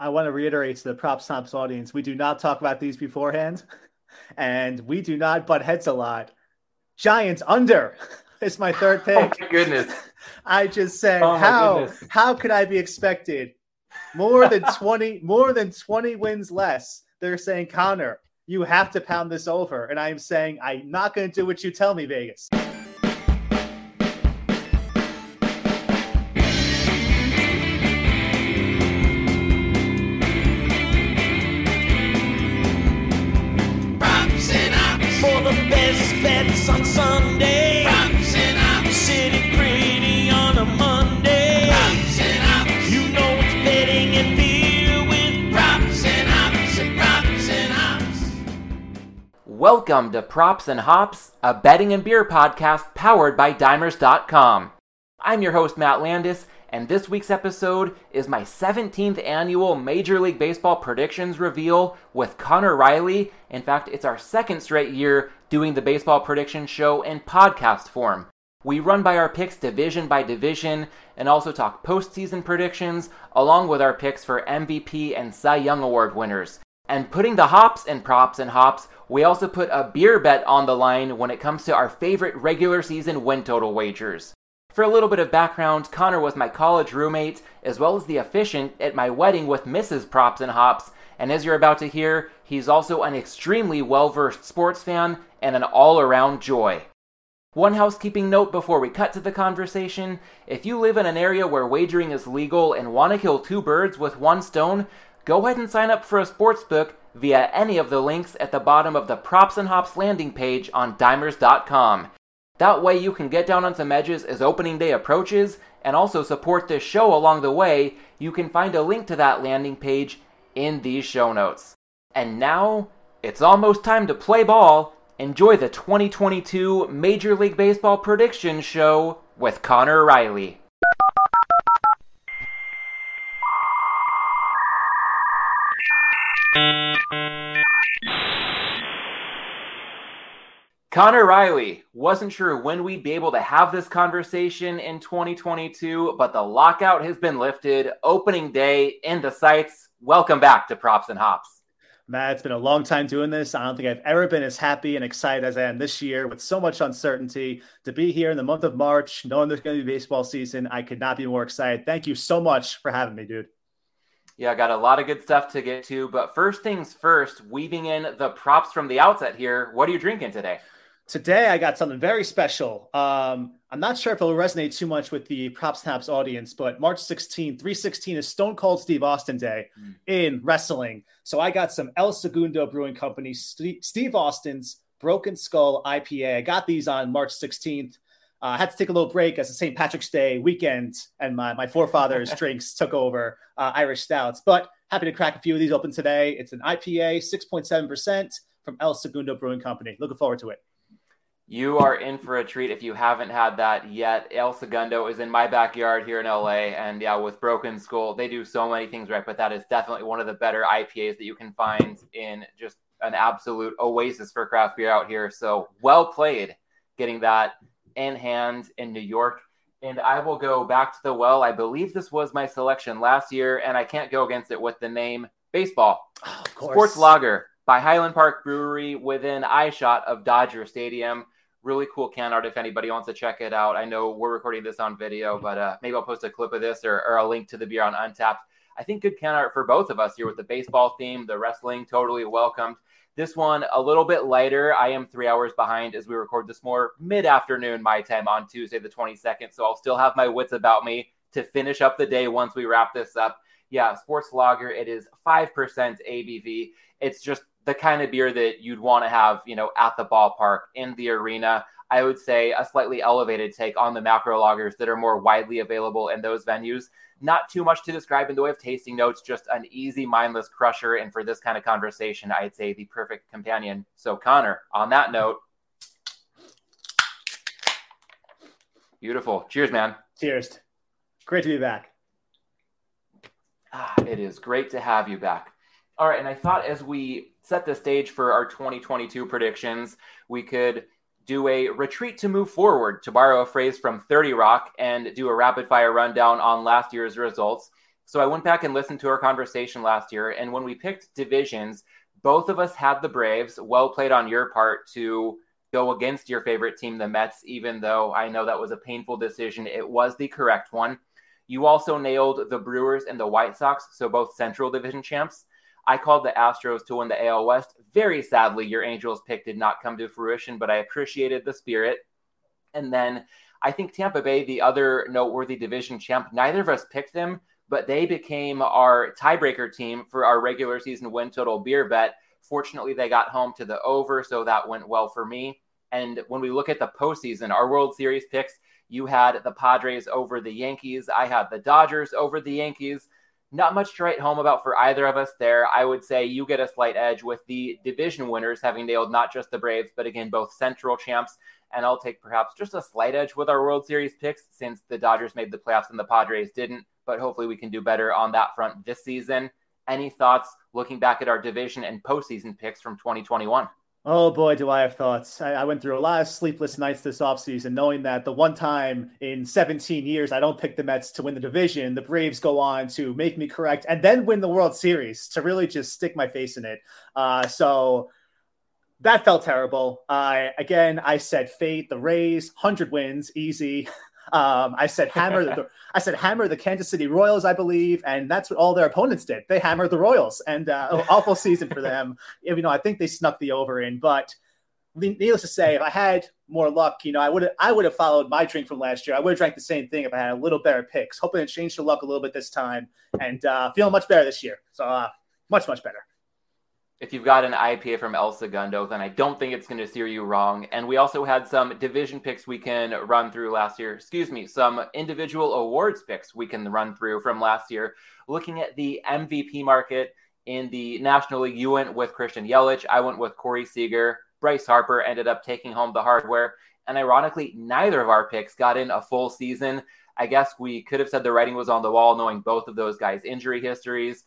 I want to reiterate to the Props Tops audience we do not talk about these beforehand, and we do not butt heads a lot. Giants under is my third oh pick. Oh goodness. I just said, Oh how goodness. how could I be expected more than 20 more than 20 wins less? They're saying, Connor, you have to pound this over. And I am saying, I'm not going to do what you tell me, Vegas. Welcome to Props and Hops, a betting and beer podcast powered by Dimers.com. I'm your host, Matt Landis, and this week's episode is my 17th annual Major League Baseball predictions reveal with Connor Riley. In fact, it's our second straight year doing the baseball prediction show in podcast form. We run by our picks division by division and also talk postseason predictions, along with our picks for MVP and Cy Young Award winners. And putting the hops and props and hops, we also put a beer bet on the line when it comes to our favorite regular season win total wagers. For a little bit of background, Connor was my college roommate, as well as the officiant at my wedding with Mrs. Props and Hops, and as you're about to hear, he's also an extremely well versed sports fan and an all around joy. One housekeeping note before we cut to the conversation if you live in an area where wagering is legal and want to kill two birds with one stone, go ahead and sign up for a sports book via any of the links at the bottom of the Props and Hops landing page on dimers.com. That way you can get down on some edges as opening day approaches and also support this show along the way. You can find a link to that landing page in these show notes. And now it's almost time to play ball. Enjoy the 2022 Major League Baseball Prediction Show with Connor Riley. Connor Riley wasn't sure when we'd be able to have this conversation in 2022, but the lockout has been lifted. Opening day in the sights. Welcome back to Props and Hops. Matt, it's been a long time doing this. I don't think I've ever been as happy and excited as I am this year with so much uncertainty. To be here in the month of March, knowing there's going to be baseball season, I could not be more excited. Thank you so much for having me, dude. Yeah, I got a lot of good stuff to get to, but first things first, weaving in the props from the outset here. What are you drinking today? Today, I got something very special. Um, I'm not sure if it'll resonate too much with the Props Snaps audience, but March 16, 316 is Stone Cold Steve Austin Day Mm. in wrestling. So I got some El Segundo Brewing Company, St- Steve Austin's Broken Skull IPA. I got these on March 16th. Uh, I had to take a little break as the St. Patrick's Day weekend and my, my forefathers' drinks took over uh, Irish Stouts. But happy to crack a few of these open today. It's an IPA, 6.7% from El Segundo Brewing Company. Looking forward to it. You are in for a treat if you haven't had that yet. El Segundo is in my backyard here in LA, and yeah, with Broken Skull, they do so many things right, but that is definitely one of the better IPAs that you can find in just an absolute oasis for craft beer out here. So well played getting that in hand in New York. And I will go back to the well. I believe this was my selection last year, and I can't go against it with the name baseball. Oh. Sports Lager by Highland Park Brewery within eye shot of Dodger Stadium. Really cool can art if anybody wants to check it out. I know we're recording this on video, but uh, maybe I'll post a clip of this or, or a link to the beer on Untappd. I think good can art for both of us here with the baseball theme, the wrestling, totally welcomed. This one a little bit lighter. I am three hours behind as we record this more mid afternoon my time on Tuesday, the 22nd. So I'll still have my wits about me to finish up the day once we wrap this up. Yeah, Sports Lager, it is 5% ABV. It's just the kind of beer that you'd want to have, you know, at the ballpark in the arena. I would say a slightly elevated take on the macro lagers that are more widely available in those venues. Not too much to describe in the way of tasting notes, just an easy, mindless crusher. And for this kind of conversation, I'd say the perfect companion. So, Connor, on that note, beautiful. Cheers, man. Cheers. Great to be back. Ah, it is great to have you back. All right, and I thought as we set the stage for our 2022 predictions, we could do a retreat to move forward, to borrow a phrase from 30 Rock, and do a rapid fire rundown on last year's results. So I went back and listened to our conversation last year. And when we picked divisions, both of us had the Braves. Well played on your part to go against your favorite team, the Mets, even though I know that was a painful decision. It was the correct one. You also nailed the Brewers and the White Sox, so both Central Division champs. I called the Astros to win the AL West. Very sadly, your Angels pick did not come to fruition, but I appreciated the spirit. And then I think Tampa Bay, the other noteworthy division champ, neither of us picked them, but they became our tiebreaker team for our regular season win total beer bet. Fortunately, they got home to the over, so that went well for me. And when we look at the postseason, our World Series picks, you had the Padres over the Yankees. I had the Dodgers over the Yankees. Not much to write home about for either of us there. I would say you get a slight edge with the division winners having nailed not just the Braves, but again, both Central champs. And I'll take perhaps just a slight edge with our World Series picks since the Dodgers made the playoffs and the Padres didn't. But hopefully we can do better on that front this season. Any thoughts looking back at our division and postseason picks from 2021? Oh boy, do I have thoughts. I, I, went through a lot of sleepless nights this offseason, knowing that the one time in 17 years I don't pick the Mets to win the division, the Braves go on to make me correct and then win the World Series to really just stick my face in it. Uh, so that felt terrible. I, again, I said fate, the Rays, 100 wins, easy. Um, I said hammer the I said hammer the Kansas City Royals, I believe, and that's what all their opponents did. They hammered the Royals, and uh, awful season for them. You know, I think they snuck the over in, but needless to say, if I had more luck, you know, I would have I would have followed my drink from last year. I would have drank the same thing if I had a little better picks. Hoping to change the luck a little bit this time, and uh, feeling much better this year. So uh, much much better if you've got an IPA from El Segundo, then I don't think it's going to steer you wrong. And we also had some division picks we can run through last year. Excuse me, some individual awards picks we can run through from last year. Looking at the MVP market in the National League, you went with Christian Yelich. I went with Corey Seager. Bryce Harper ended up taking home the hardware. And ironically, neither of our picks got in a full season. I guess we could have said the writing was on the wall knowing both of those guys' injury histories.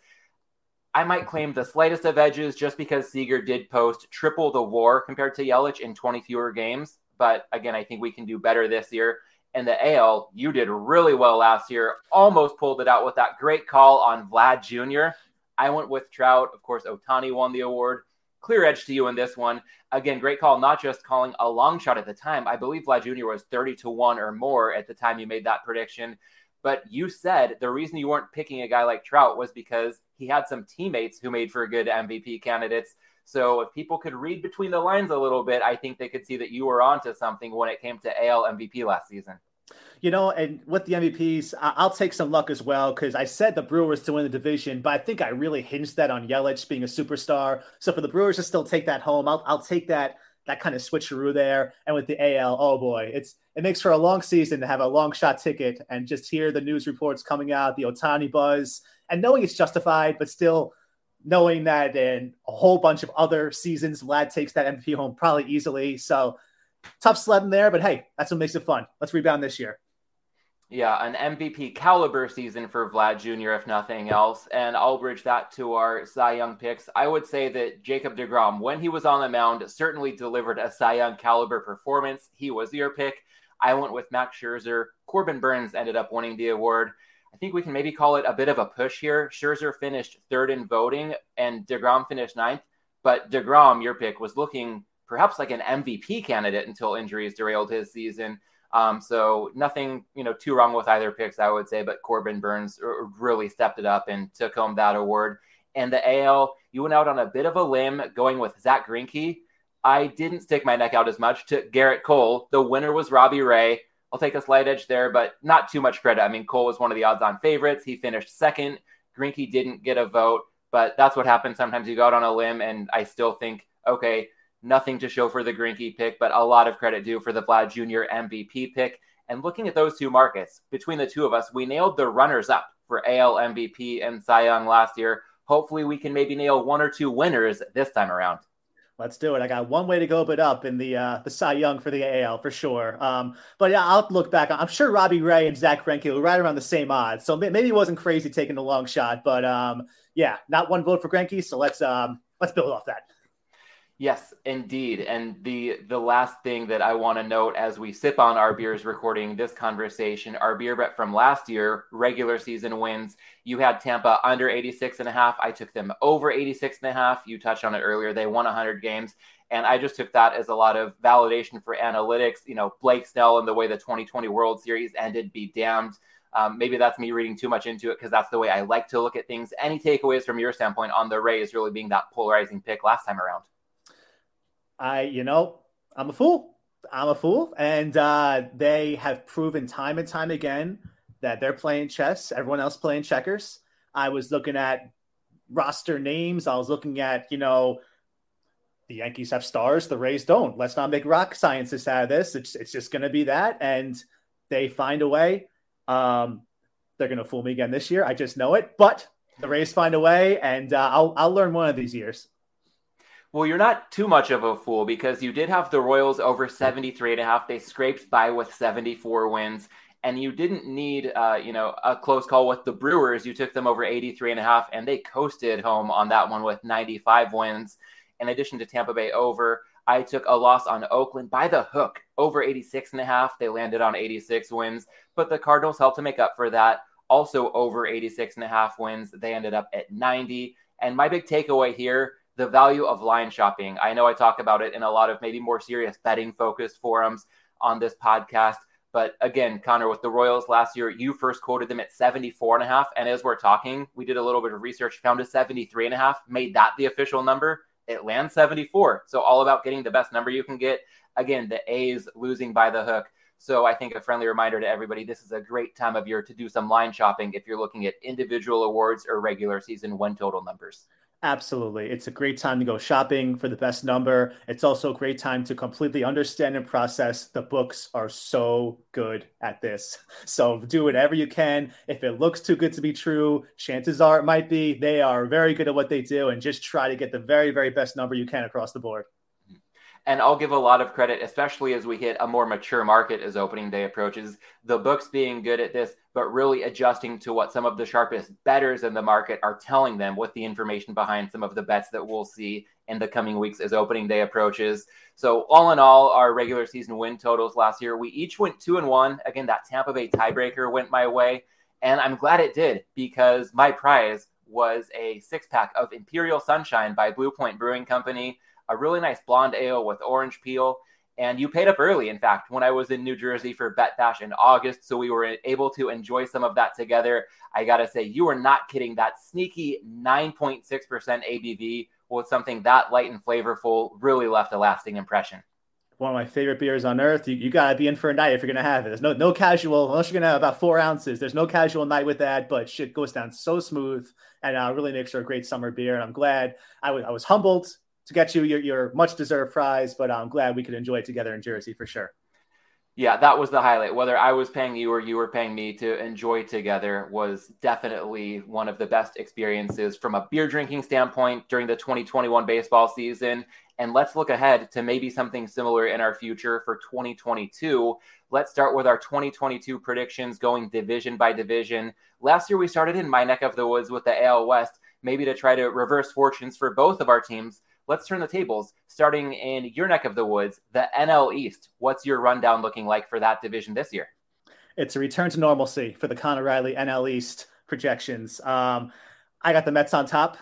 I might claim the slightest of edges just because Seager did post triple the war compared to Yelich in 20 fewer games. But again, I think we can do better this year. And the AL, you did really well last year, almost pulled it out with that great call on Vlad Jr. I went with Trout. Of course, Ohtani won the award. Clear edge to you in this one. Again, great call, not just calling a long shot at the time. I believe Vlad Jr. was 30 to 1 or more at the time you made that prediction. But you said the reason you weren't picking a guy like Trout was because he had some teammates who made for good MVP candidates. So if people could read between the lines a little bit, I think they could see that you were onto something when it came to AL MVP last season. You know, and with the MVPs, I'll take some luck as well because I said the Brewers to win the division, but I think I really hinged that on Yelich being a superstar. So for the Brewers to still take that home, I'll, I'll take that that kind of switcheroo there. And with the AL, oh boy, it's it makes for a long season to have a long shot ticket and just hear the news reports coming out, the Ohtani buzz, and knowing it's justified, but still knowing that in a whole bunch of other seasons, Vlad takes that MVP home probably easily. So tough sledding there, but hey, that's what makes it fun. Let's rebound this year. Yeah, an MVP caliber season for Vlad Jr., if nothing else. And I'll bridge that to our Cy Young picks. I would say that Jacob DeGrom, when he was on the mound, certainly delivered a Cy Young caliber performance. He was your pick. I went with Max Scherzer. Corbin Burnes ended up winning the award. I think we can maybe call it a bit of a push here. Scherzer finished third in voting and DeGrom finished ninth. But DeGrom, your pick, was looking perhaps like an MVP candidate until injuries derailed his season. Um, so nothing, you know, too wrong with either picks, I would say. But Corbin Burnes really stepped it up and took home that award. And the AL, you went out on a bit of a limb going with Zack Greinke. I didn't stick my neck out as much to Gerrit Cole. The winner was Robbie Ray. I'll take a slight edge there, but not too much credit. I mean, Cole was one of the odds-on favorites. He finished second. Greinke didn't get a vote, but that's what happens. Sometimes you go out on a limb, and I still think, okay, Nothing to show for the Greinke pick, but a lot of credit due for the Vlad Jr. MVP pick. And looking at those two markets, between the two of us, we nailed the runners up for AL MVP and Cy Young last year. Hopefully, we can maybe nail one or two winners this time around. Let's do it. I got one way to go, but up in the uh, the Cy Young for the AL for sure. Um, but yeah, I'll look back. I'm sure Robbie Ray and Zack Greinke were right around the same odds, so maybe it wasn't crazy taking the long shot. But um, yeah, not one vote for Greinke, so let's um, let's build off that Yes, indeed. And the the last thing that I want to note as we sip on our beers recording this conversation, our beer bet from last year, regular season wins. You had Tampa under 86 and a half. I took them over 86 and a half. You touched on it earlier. They won 100 games. And I just took that as a lot of validation for analytics. You know, Blake Snell and the way the 2020 World Series ended, be damned. Um, maybe that's me reading too much into it because that's the way I like to look at things. Any takeaways from your standpoint on the Rays really being that polarizing pick last time around? I, you know, I'm a fool. I'm a fool. And uh, they have proven time and time again that they're playing chess, everyone else playing checkers. I was looking at roster names. I was looking at, you know, the Yankees have stars, the Rays don't. Let's not make rock scientists out of this. It's, it's just going to be that. And they find a way. Um, they're going to fool me again this year. I just know it. But the Rays find a way, and uh, I'll, I'll learn one of these years. Well, you're not too much of a fool because you did have the Royals over 73 and a half. They scraped by with 74 wins. And you didn't need, uh, you know, a close call with the Brewers. You took them over 83 and a half, and they coasted home on that one with 95 wins. In addition to Tampa Bay over, I took a loss on Oakland by the hook, over 86 and a half. They landed on 86 wins, but the Cardinals helped to make up for that. Also over 86 and a half wins. They ended up at 90. And my big takeaway here the value of line shopping. I know I talk about it in a lot of maybe more serious betting focused forums on this podcast. But again, Connor, with the Royals last year, you first quoted them at 74 and a half. And as we're talking, we did a little bit of research, found a 73 and a half, made that the official number. It lands 74. So all about getting the best number you can get. Again, the A's losing by the hook. So I think a friendly reminder to everybody, this is a great time of year to do some line shopping if you're looking at individual awards or regular season win total numbers. Absolutely. It's a great time to go shopping for the best number. It's also a great time to completely understand and process. The books are so good at this. So do whatever you can. If it looks too good to be true, chances are it might be. They are very good at what they do and just try to get the very, very best number you can across the board. And I'll give a lot of credit, especially as we hit a more mature market as opening day approaches. The books being good at this, but really adjusting to what some of the sharpest bettors in the market are telling them with the information behind some of the bets that we'll see in the coming weeks as opening day approaches. So, all in all, our regular season win totals last year, we each went two and one. Again, that Tampa Bay tiebreaker went my way. And I'm glad it did because my prize was a six pack of Imperial Sunshine by Blue Point Brewing Company a really nice blonde ale with orange peel. And you paid up early, in fact, when I was in New Jersey for Bet Bash in August. So we were able to enjoy some of that together. I got to say, you were not kidding. That sneaky 9.6% ABV with something that light and flavorful really left a lasting impression one of my favorite beers on earth. You, you got to be in for a night if you're to have it. There's no no casual, unless you're to have about four ounces. There's no casual night with that, but shit goes down so smooth and uh, really makes for a great summer beer. And I'm glad I, w- I was humbled to get you your, your much deserved prize, but I'm glad we could enjoy it together in Jersey for sure. Yeah, that was the highlight. Whether I was paying you or you were paying me to enjoy together was definitely one of the best experiences from a beer drinking standpoint during the 2021 baseball season. And let's look ahead to maybe something similar in our future for 2022. Let's start with our 2022 predictions going division by division. Last year, we started in my neck of the woods with the AL West, maybe to try to reverse fortunes for both of our teams let's turn the tables. Starting in your neck of the woods, the NL East. What's your rundown looking like for that division this year? It's a return to normalcy for the Connor Riley NL East projections. Um, I got the Mets on top.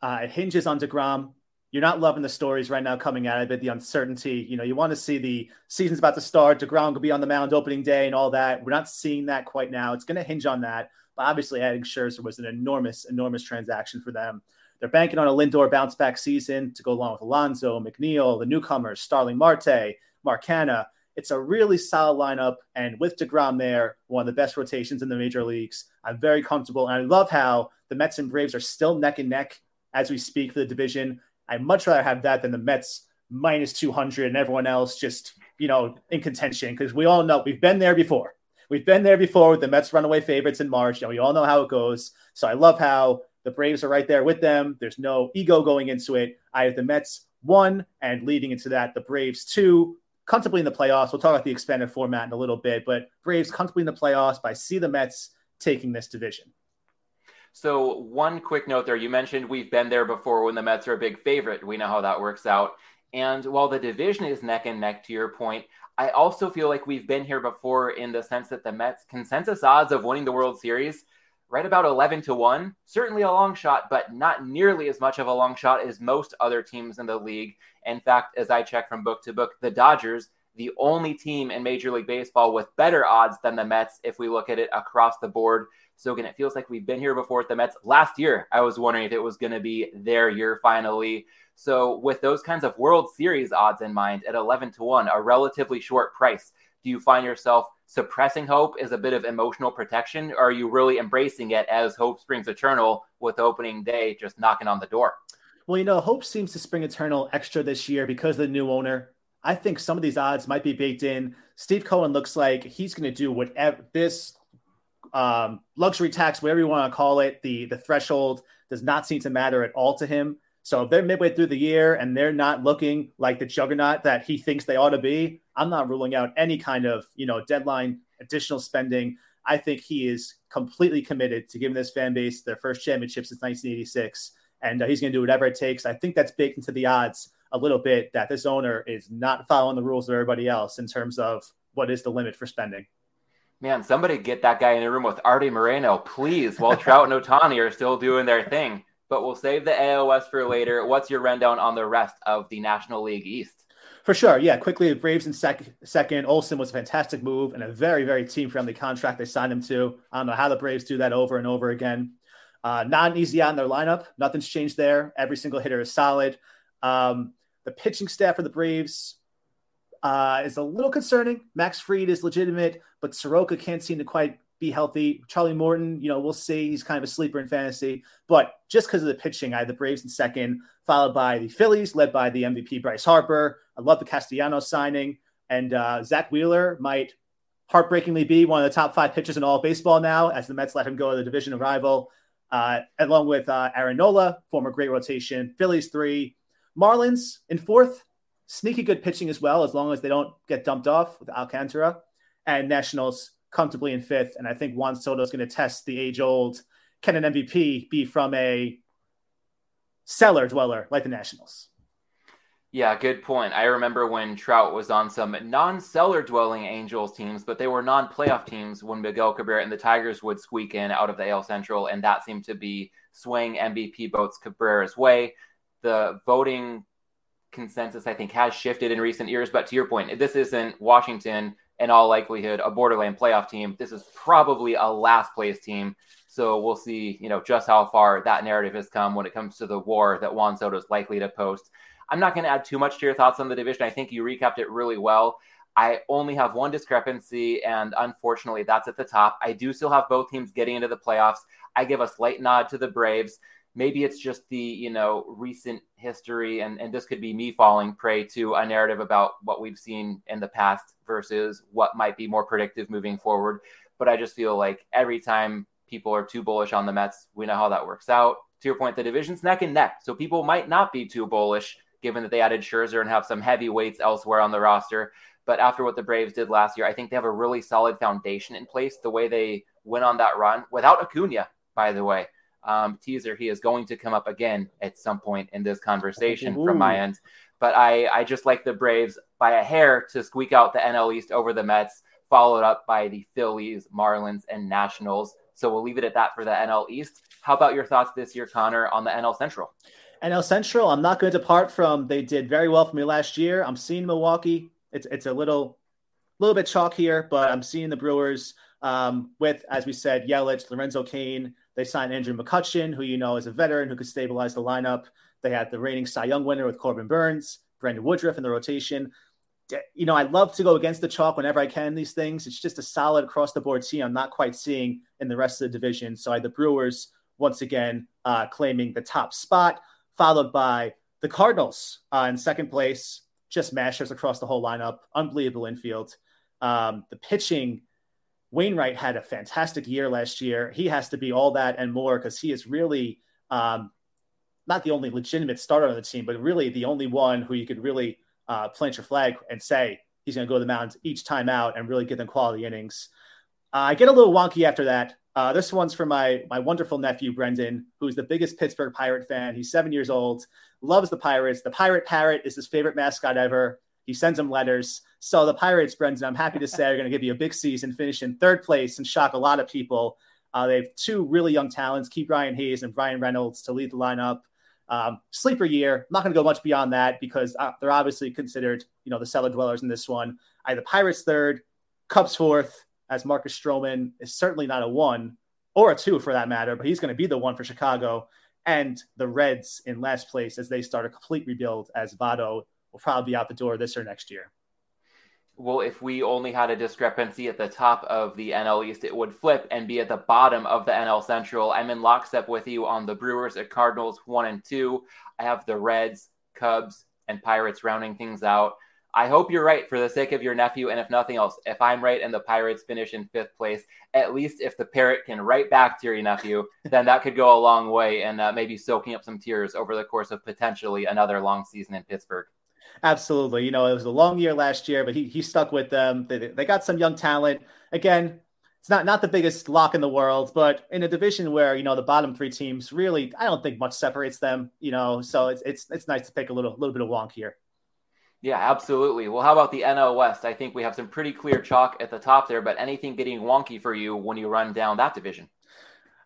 Uh, it hinges on DeGrom. You're not loving the stories right now coming out of it, the uncertainty. You know, you want to see the season's about to start. DeGrom could be on the mound opening day and all that. We're not seeing that quite now. It's going to hinge on that. But obviously, adding Scherzer was an enormous, enormous transaction for them. They're banking on a Lindor bounce back season to go along with Alonso, McNeil, the newcomers, Starling Marte, Mark Canha. It's a really solid lineup. And with DeGrom there, one of the best rotations in the major leagues, I'm very comfortable. And I love how the Mets and Braves are still neck and neck as we speak for the division. I'd much rather have that than the Mets minus 200 and everyone else just, you know, in contention because we all know we've been there before. We've been there before with the Mets runaway favorites in March. and we all know how it goes. So I love how the Braves are right there with them. There's no ego going into it. I have the Mets one, and leading into that, the Braves two, comfortably in the playoffs. We'll talk about the expanded format in a little bit, but Braves comfortably in the playoffs. But I see the Mets taking this division. So, one quick note there. You mentioned we've been there before when the Mets are a big favorite. We know how that works out. And while the division is neck and neck, to your point, I also feel like we've been here before in the sense that the Mets consensus odds of winning the World Series right about 11 to 1 certainly a long shot but not nearly as much of a long shot as most other teams in the league. In fact as i check from book to book the dodgers the only team in major league baseball with better odds than the mets if we look at it across the board. So again it feels like we've been here before with the mets. Last year i was wondering if it was going to be their year finally. So with those kinds of world series odds in mind at 11 to 1 a relatively short price do you find yourself suppressing hope is a bit of emotional protection? Or are you really embracing it as hope springs eternal with opening day just knocking on the door? Well, you know, hope seems to spring eternal extra this year because of the new owner. I think some of these odds might be baked in. Steve Cohen looks like he's going to do whatever this um, luxury tax, whatever you want to call it, the the threshold does not seem to matter at all to him. So if they're midway through the year and they're not looking like the juggernaut that he thinks they ought to be, I'm not ruling out any kind of, you know, deadline additional spending. I think he is completely committed to giving this fan base their first championship since 1986, and uh, he's going to do whatever it takes. I think that's baked into the odds a little bit that this owner is not following the rules of everybody else in terms of what is the limit for spending. Man, somebody get that guy in a room with Artie Moreno, please, while Trout and Ohtani are still doing their thing but we'll save the AOS for later. What's your rundown on the rest of the National League East? For sure. Yeah. Quickly, Braves in sec- second. Olson was a fantastic move and a very, very team friendly contract they signed him to. I don't know how the Braves do that over and over again. Uh, not easy out in their lineup. Nothing's changed there. Every single hitter is solid. Um, the pitching staff for the Braves uh, is a little concerning. Max Fried is legitimate, but Soroka can't seem to quite be healthy. Charlie Morton, you know, we'll see. He's kind of a sleeper in fantasy. But just because of the pitching, I had the Braves in second, followed by the Phillies, led by the MVP Bryce Harper. I love the Castellanos signing. And uh, Zack Wheeler might heartbreakingly be one of the top five pitchers in all baseball now, as the Mets let him go to the division rival, uh, along with uh, Aaron Nola, former great rotation. Phillies three, Marlins in fourth. Sneaky good pitching as well, as long as they don't get dumped off with Alcantara. And Nationals comfortably in fifth. And I think Juan Soto is going to test the age old can an MVP be from a cellar dweller like the Nationals? Yeah, good point. I remember when Trout was on some non cellar dwelling Angels teams, but they were non playoff teams when Miguel Cabrera and the Tigers would squeak in out of the AL Central, and that seemed to be swaying MVP votes Cabrera's way. The voting consensus, I think, has shifted in recent years, but to your point, this isn't Washington in all likelihood a borderland playoff team. This is probably a last place team. So we'll see, you know, just how far that narrative has come when it comes to the war that Juan Soto is likely to post. I'm not going to add too much to your thoughts on the division. I think you recapped it really well. I only have one discrepancy, and unfortunately, that's at the top. I do still have both teams getting into the playoffs. I give a slight nod to the Braves maybe it's just the you know recent history and and this could be me falling prey to a narrative about what we've seen in the past versus what might be more predictive moving forward. But i just feel like every time people are too bullish on the mets we know how that works out. To your point the division's neck and neck so people might not be too bullish given that they added Scherzer and have some heavy weights elsewhere on the roster. But after what the Braves did last year, I think they have a really solid foundation in place. The way they went on that run without Acuna, by the way, um, teaser, he is going to come up again at some point in this conversation Ooh. from my end. But I, I just like the Braves by a hair to squeak out the NL East over the Mets, followed up by the Phillies, Marlins, and Nationals. So we'll leave it at that for the NL East. How about your thoughts this year, Connor, on the NL Central? NL Central, I'm not going to depart from. They did very well for me last year. I'm seeing Milwaukee. It's it's a little little bit chalk here, but I'm seeing the Brewers um, with, as we said, Yelich, Lorenzo Cain, they signed Andrew McCutchen, who you know is a veteran who could stabilize the lineup. They had the reigning Cy Young winner with Corbin Burnes, Brandon Woodruff in the rotation. You know, I love to go against the chalk whenever I can. These things, it's just a solid across the board team. I'm not quite seeing in the rest of the division. So I had the Brewers once again uh, claiming the top spot, followed by the Cardinals uh, in second place. Just mashers across the whole lineup. Unbelievable infield. Um, the pitching Wainwright had a fantastic year last year. He has to be all that and more because he is really um, not the only legitimate starter on the team, but really the only one who you could really uh, plant your flag and say he's going to go to the mound each time out and really give them quality innings. Uh, I get a little wonky after that. Uh, this one's for my my wonderful nephew Brendan, who's the biggest Pittsburgh Pirate fan. He's seven years old, loves the Pirates. The Pirate Parrot is his favorite mascot ever. He sends him letters. So the Pirates, Brendan, I'm happy to say, are going to give you a big season, finish in third place, and shock a lot of people. Uh, they have two really young talents, Ke'Bryan Hayes and Bryan Reynolds, to lead the lineup. Um, sleeper year. I'm not going to go much beyond that because uh, they're obviously considered, you know, the cellar dwellers in this one. I the Pirates third, Cubs fourth, as Marcus Stroman is certainly not a one or a two for that matter, but he's going to be the one for Chicago. And the Reds in last place as they start a complete rebuild as Votto will probably be out the door this or next year. Well, if we only had a discrepancy at the top of the NL East, it would flip and be at the bottom of the NL Central. I'm in lockstep with you on the Brewers at Cardinals one and two. I have the Reds, Cubs, and Pirates rounding things out. I hope you're right for the sake of your nephew, and if nothing else, if I'm right and the Pirates finish in fifth place, at least if the parrot can write back to your nephew, then that could go a long way and uh, maybe soaking up some tears over the course of potentially another long season in Pittsburgh. Absolutely. You know, it was a long year last year, but he, he stuck with them. They, they got some young talent. Again, it's not, not the biggest lock in the world, but in a division where, you know, the bottom three teams really, I don't think much separates them, you know, so it's, it's, it's nice to pick a little, little bit of wonk here. Yeah, absolutely. Well, how about the NL West? I think we have some pretty clear chalk at the top there, but anything getting wonky for you when you run down that division?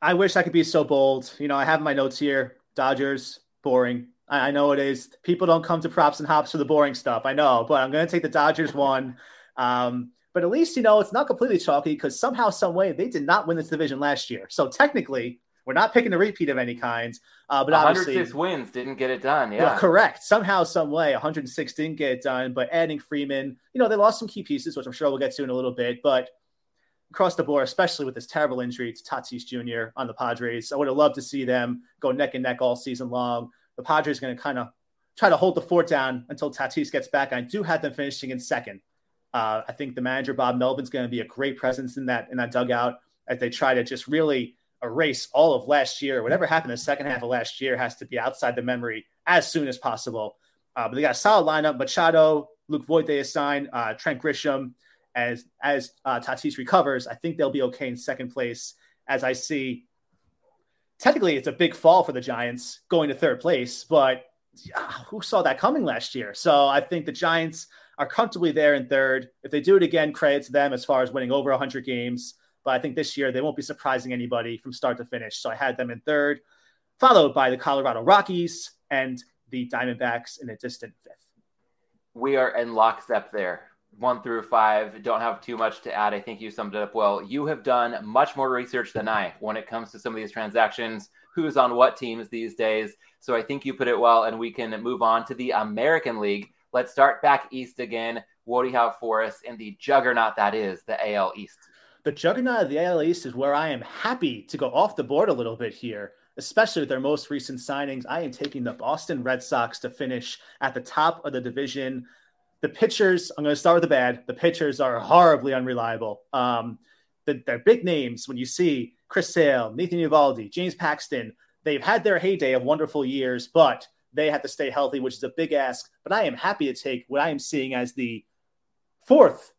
I wish I could be so bold. You know, I have my notes here. Dodgers, boring. I, I know it is. People don't come to props and hops for the boring stuff. I know, but I'm going to take the Dodgers one. Um, but at least, you know, it's not completely chalky because somehow, some way, they did not win this division last year. So technically, we're not picking a repeat of any kind. Uh, but 106 wins didn't get it done. Yeah, well, correct. Somehow, some way, 106 didn't get it done. But adding Freeman, you know, they lost some key pieces, which I'm sure we'll get to in a little bit. But across the board, especially with this terrible injury to Tatis Jr. on the Padres, I would have loved to see them go neck and neck all season long the Padres are going to kind of try to hold the fort down until Tatis gets back. I do have them finishing in second. Uh, I think the manager Bob Melvin's going to be a great presence in that in that dugout as they try to just really erase all of last year. Whatever happened in the second half of last year has to be outside the memory as soon as possible. Uh, but they got a solid lineup: Machado, Luke Voit, they assign uh, Trent Grisham. As as uh, Tatis recovers, I think they'll be okay in second place. As I see technically it's a big fall for the Giants going to third place, but who saw that coming last year? So I think the Giants are comfortably there in third. If they do it again, credit to them as far as winning over 100 games. But I think this year they won't be surprising anybody from start to finish. So I had them in third, followed by the Colorado Rockies and the Diamondbacks in a distant fifth. We are in lockstep there one through five. Don't have too much to add. I think you summed it up well. You have done much more research than I when it comes to some of these transactions, who's on what teams these days. So I think you put it well, and we can move on to the American League. Let's start back east again. What do you have for us in the juggernaut that is the AL East? The juggernaut of the AL East is where I am happy to go off the board a little bit here especially with their most recent signings. I am taking the Boston Red Sox to finish at the top of the division the pitchers, I'm going to start with the bad. The pitchers are horribly unreliable. Um, the, they're big names when you see Chris Sale, Nathan Eovaldi, James Paxton. They've had their heyday of wonderful years, but they have to stay healthy, which is a big ask. But I am happy to take what I am seeing as the fourth,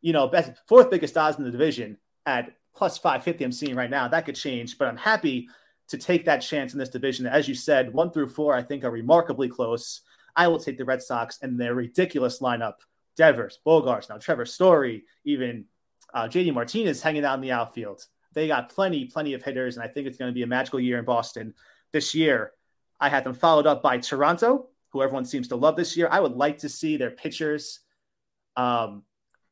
you know, best, fourth biggest odds in the division at plus 550. I'm seeing right now. That could change, but I'm happy to take that chance in this division. As you said, one through four, I think, are remarkably close. I will take the Red Sox and their ridiculous lineup. Devers, Bogaerts, now Trevor Story, even uh, JD Martinez hanging out in the outfield. They got plenty, plenty of hitters, and I think it's going to be a magical year in Boston this year. I had them followed up by Toronto, who everyone seems to love this year. I would like to see their pitchers. Um,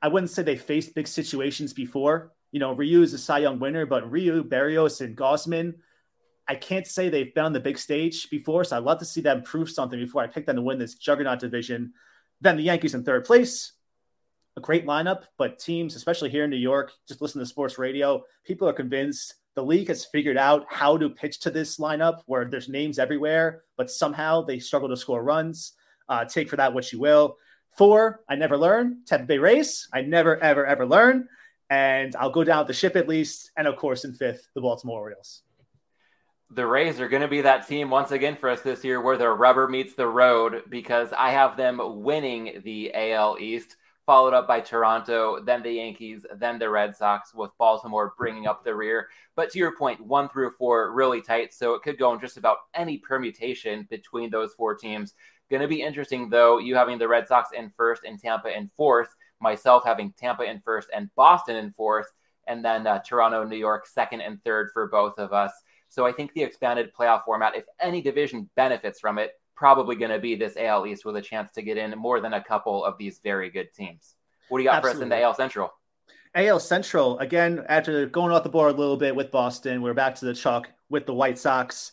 I wouldn't say they faced big situations before. You know, Ryu is a Cy Young winner, but Ryu, Berrios, and Gausman I can't say they've been on the big stage before, so I'd love to see them prove something before I pick them to win this juggernaut division. Then the Yankees in third place. A great lineup, but teams, especially here in New York, just listen to sports radio. People are convinced the league has figured out how to pitch to this lineup where there's names everywhere, but somehow they struggle to score runs. Uh, take for that what you will. Four, I never learn. Tampa Bay Rays, I never, ever, ever learn. And I'll go down with the ship at least. And of course, in fifth, the Baltimore Orioles the Rays are going to be that team once again for us this year where the rubber meets the road because I have them winning the AL East followed up by Toronto, then the Yankees, then the Red Sox, with Baltimore bringing up the rear. But to your point, one through four really tight, so it could go in just about any permutation between those four teams. Going to be interesting though, you having the Red Sox in first and Tampa in fourth, myself having Tampa in first and Boston in fourth, and then uh, Toronto, New York second and third for both of us. So I think the expanded playoff format, if any division benefits from it, probably going to be this AL East with a chance to get in more than a couple of these very good teams. What do you got Absolutely. for us in the AL Central? AL Central, again, after going off the board a little bit with Boston, we're back to the chalk with the White Sox.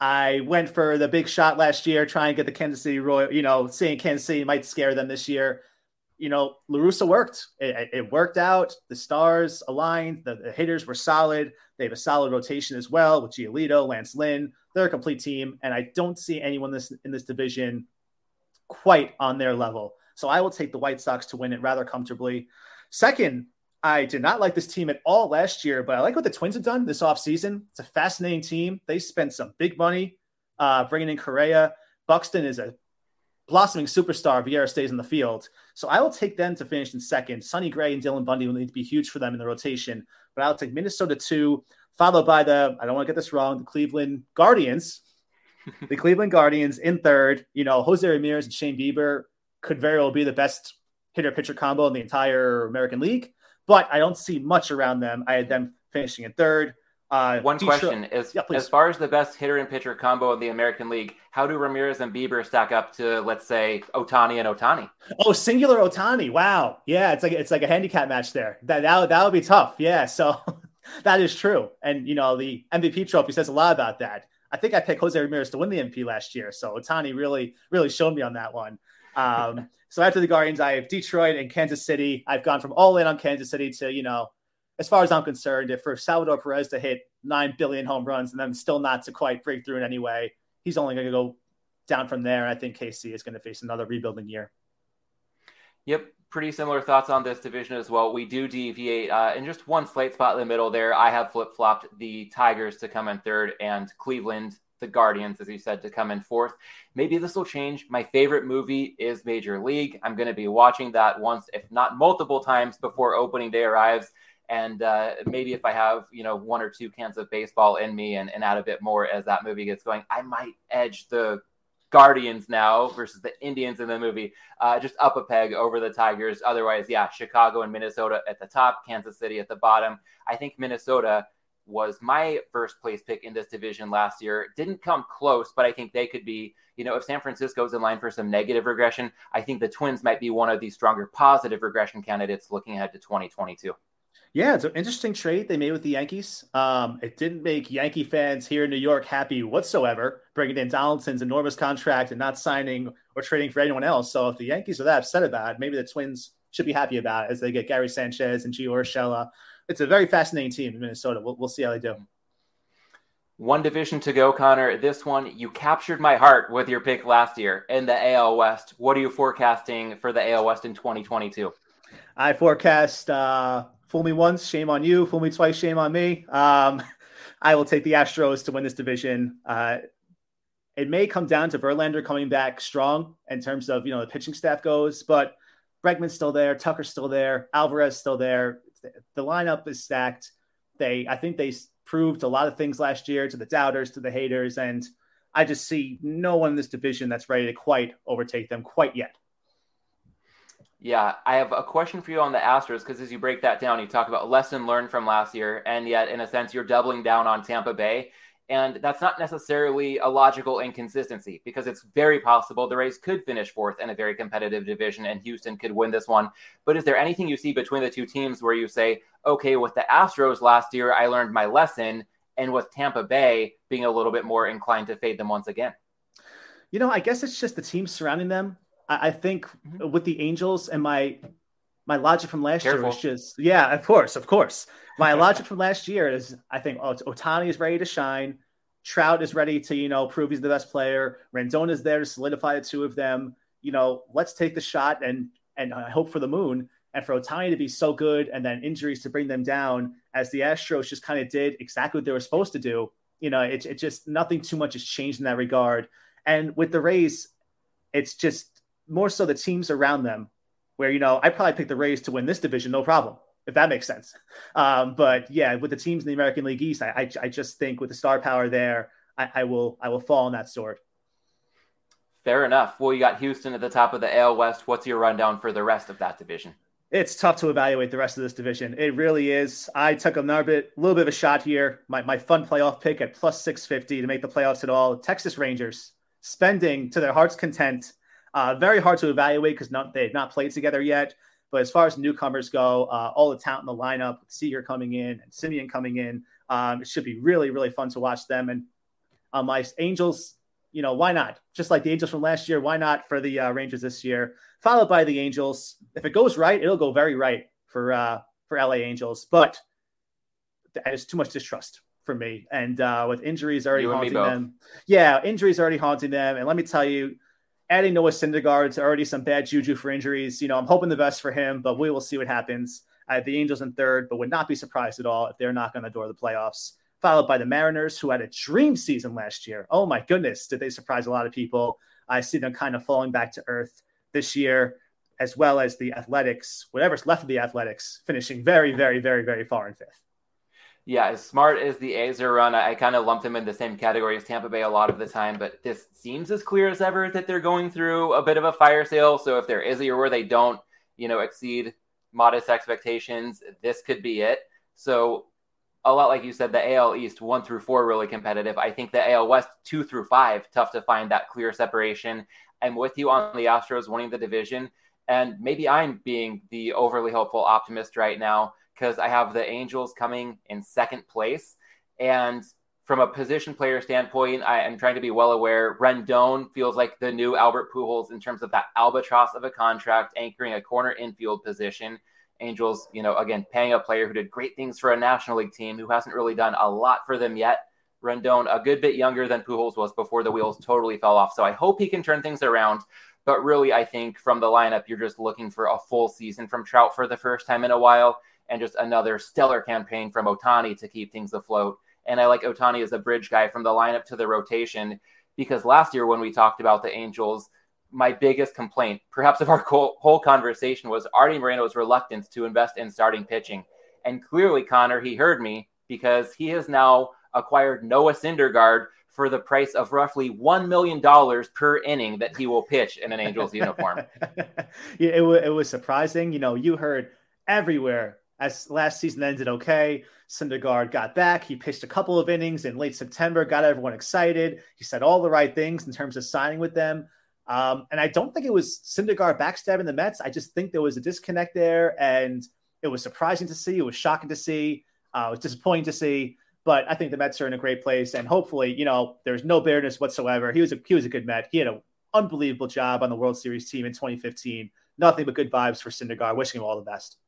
I went for the big shot last year, trying to get the Kansas City Royal, you know, seeing Kansas City might scare them this year. You know, La Russa worked. It, it, worked out. The stars aligned. The, the hitters were solid. They have a solid rotation as well with Giolito, Lance Lynn. They're a complete team, and I don't see anyone this in this division quite on their level. So I will take the White Sox to win it rather comfortably. Second, I did not like this team at all last year, but I like what the Twins have done this offseason. It's a fascinating team. They spent some big money uh, bringing in Correa. Buxton is a blossoming superstar. Vieira stays in the field. So I will take them to finish in second. Sonny Gray and Dylan Bundy will need to be huge for them in the rotation, but I'll take Minnesota two followed by the, I don't want to get this wrong, the Cleveland Guardians. the Cleveland Guardians in third. You know, Jose Ramirez and Shane Bieber could very well be the best hitter pitcher combo in the entire American League, but I don't see much around them. I had them finishing in third. Uh, One question is: yeah, as far as the best hitter and pitcher combo in the American League, how do Ramirez and Bieber stack up to, let's say, Ohtani and Ohtani? Oh, singular Ohtani! Wow, yeah, it's like it's like a handicap match there. That that, that would be tough. Yeah, so that is true. And, you know, the MVP trophy says a lot about that. I think I picked Jose Ramirez to win the MVP last year. So Ohtani really, really showed me on that one. Um, so after the Guardians, I have Detroit and Kansas City. I've gone from all in on Kansas City to, you know, as far as I'm concerned, if for Salvador Perez to hit 9 billion home runs and then still not to quite break through in any way, he's only going to go down from there. I think KC is going to face another rebuilding year. Yep pretty similar thoughts on this division as well. We do deviate uh, in just one slight spot in the middle there. I have flip flopped the Tigers to come in third and Cleveland, the Guardians, as you said, to come in fourth. Maybe this will change. My favorite movie is Major League. I'm going to be watching that once, if not multiple times, before opening day arrives. And uh, maybe if I have, you know, one or two cans of baseball in me and, and add a bit more as that movie gets going, I might edge the Guardians now versus the Indians in the movie, uh, just up a peg over the Tigers. Otherwise, yeah, Chicago and Minnesota at the top, Kansas City at the bottom. I think Minnesota was my first place pick in this division last year. Didn't come close, but I think they could be, you know, if San Francisco's in line for some negative regression, I think the Twins might be one of the stronger positive regression candidates looking ahead to 2022. Yeah, it's an interesting trade they made with the Yankees. Um, it didn't make Yankee fans here in New York happy whatsoever, bringing in Donaldson's enormous contract and not signing or trading for anyone else. So if the Yankees are that upset about it, maybe the Twins should be happy about it as they get Gary Sanchez and Gio Urshela. It's a very fascinating team in Minnesota. We'll, we'll see how they do. One division to go, Connor. This one, you captured my heart with your pick last year in the AL West. What are you forecasting for the AL West in 2022? I forecast uh, Fool me once, shame on you. Fool me twice, shame on me. Um, I will take the Astros to win this division. Uh, it may come down to Verlander coming back strong in terms of you know the pitching staff goes, but Bregman's still there, Tucker's still there, Alvarez still there. The lineup is stacked. They, I think they proved a lot of things last year to the doubters, to the haters, and I just see no one in this division that's ready to quite overtake them quite yet. Yeah, I have a question for you on the Astros because as you break that down, you talk about lesson learned from last year, and yet in a sense you're doubling down on Tampa Bay, and that's not necessarily a logical inconsistency because it's very possible the Rays could finish fourth in a very competitive division, and Houston could win this one. But is there anything you see between the two teams where you say, okay, with the Astros last year, I learned my lesson, and with Tampa Bay being a little bit more inclined to fade them once again? You know, I guess it's just the team surrounding them I, I think mm-hmm. with the Angels and my my logic from last Careful. year was just yeah, of course, of course. My logic from last year is I think oh, Ohtani is ready to shine. Trout is ready to you know prove he's the best player. Rendon is there to solidify the two of them. You know, let's take the shot and and I hope for the moon. And for Ohtani to be so good and then injuries to bring them down, as the Astros just kind of did exactly what they were supposed to do. You know, it, it just nothing too much has changed in that regard. And with the Rays, it's just more so the teams around them where you know I probably pick the Rays to win this division, no problem, if that makes sense. Um, but yeah, with the teams in the American League East, I, I, I just think with the star power there, I, I, will I will fall on that sword. Fair enough. Well, you got Houston at the top of the AL West. What's your rundown for the rest of that division? It's tough to evaluate the rest of this division. It really is. I took another bit, a little bit of a shot here. My, my fun playoff pick at plus 650 to make the playoffs at all. Texas Rangers spending to their heart's content. Uh, very hard to evaluate because they've not played together yet. But as far as newcomers go, uh, all the talent in the lineup, Seager coming in and Semien coming in, um, it should be really, really fun to watch them. And uh, my Angels, you know, why not? Just like the Angels from last year, why not for the uh, Rangers this year? Followed by the Angels. If it goes right, it'll go very right for uh, for LA Angels. But there's too much distrust for me, and uh, with injuries already haunting them, yeah, injuries already haunting them. And let me tell you, adding Noah Syndergaard to already some bad juju for injuries. You know, I'm hoping the best for him, but we will see what happens. I have the Angels in third, but would not be surprised at all if they're knocking on the door of the playoffs followed by the Mariners, who had a dream season last year. Oh my goodness, did they surprise a lot of people? I see them kind of falling back to earth this year, as well as the Athletics, whatever's left of the Athletics, finishing very, very, very, very far in fifth. Yeah, as smart as the A's are run, I, I kind of lump them in the same category as Tampa Bay a lot of the time, but this seems as clear as ever that they're going through a bit of a fire sale. So if there is a year where they don't, you know, exceed modest expectations, this could be it. So a lot like you said, the AL East one through four really competitive. I think the AL West two through five tough to find that clear separation. I'm with you on the Astros winning the division, and maybe I'm being the overly hopeful optimist right now because I have the Angels coming in second place, and from a position player standpoint, I am trying to be well aware. Rendon feels like the new Albert Pujols in terms of that albatross of a contract anchoring a corner infield position. Angels, you know, again, paying a player who did great things for a National League team who hasn't really done a lot for them yet. Rendon, a good bit younger than Pujols was before the wheels totally fell off. So I hope he can turn things around. But really, I think from the lineup, you're just looking for a full season from Trout for the first time in a while and just another stellar campaign from Ohtani to keep things afloat. And I like Ohtani as a bridge guy from the lineup to the rotation because last year when we talked about the Angels, my biggest complaint, perhaps of our whole conversation, was Artie Moreno's reluctance to invest in starting pitching. And clearly, Connor, he heard me because he has now acquired Noah Syndergaard for the price of roughly $1 million per inning that he will pitch in an Angels uniform. yeah, it, w- it was surprising. You know, you heard everywhere as last season ended okay. Syndergaard got back. He pitched a couple of innings in late September, got everyone excited. He said all the right things in terms of signing with them. Um, and I don't think it was Syndergaard backstabbing the Mets. I just think there was a disconnect there, and it was surprising to see. It was shocking to see. Uh, it was disappointing to see. But I think the Mets are in a great place, and hopefully, you know, there's no bitterness whatsoever. He was a he was a good Met. He had an unbelievable job on the World Series team in 2015. Nothing but good vibes for Syndergaard. Wishing him all the best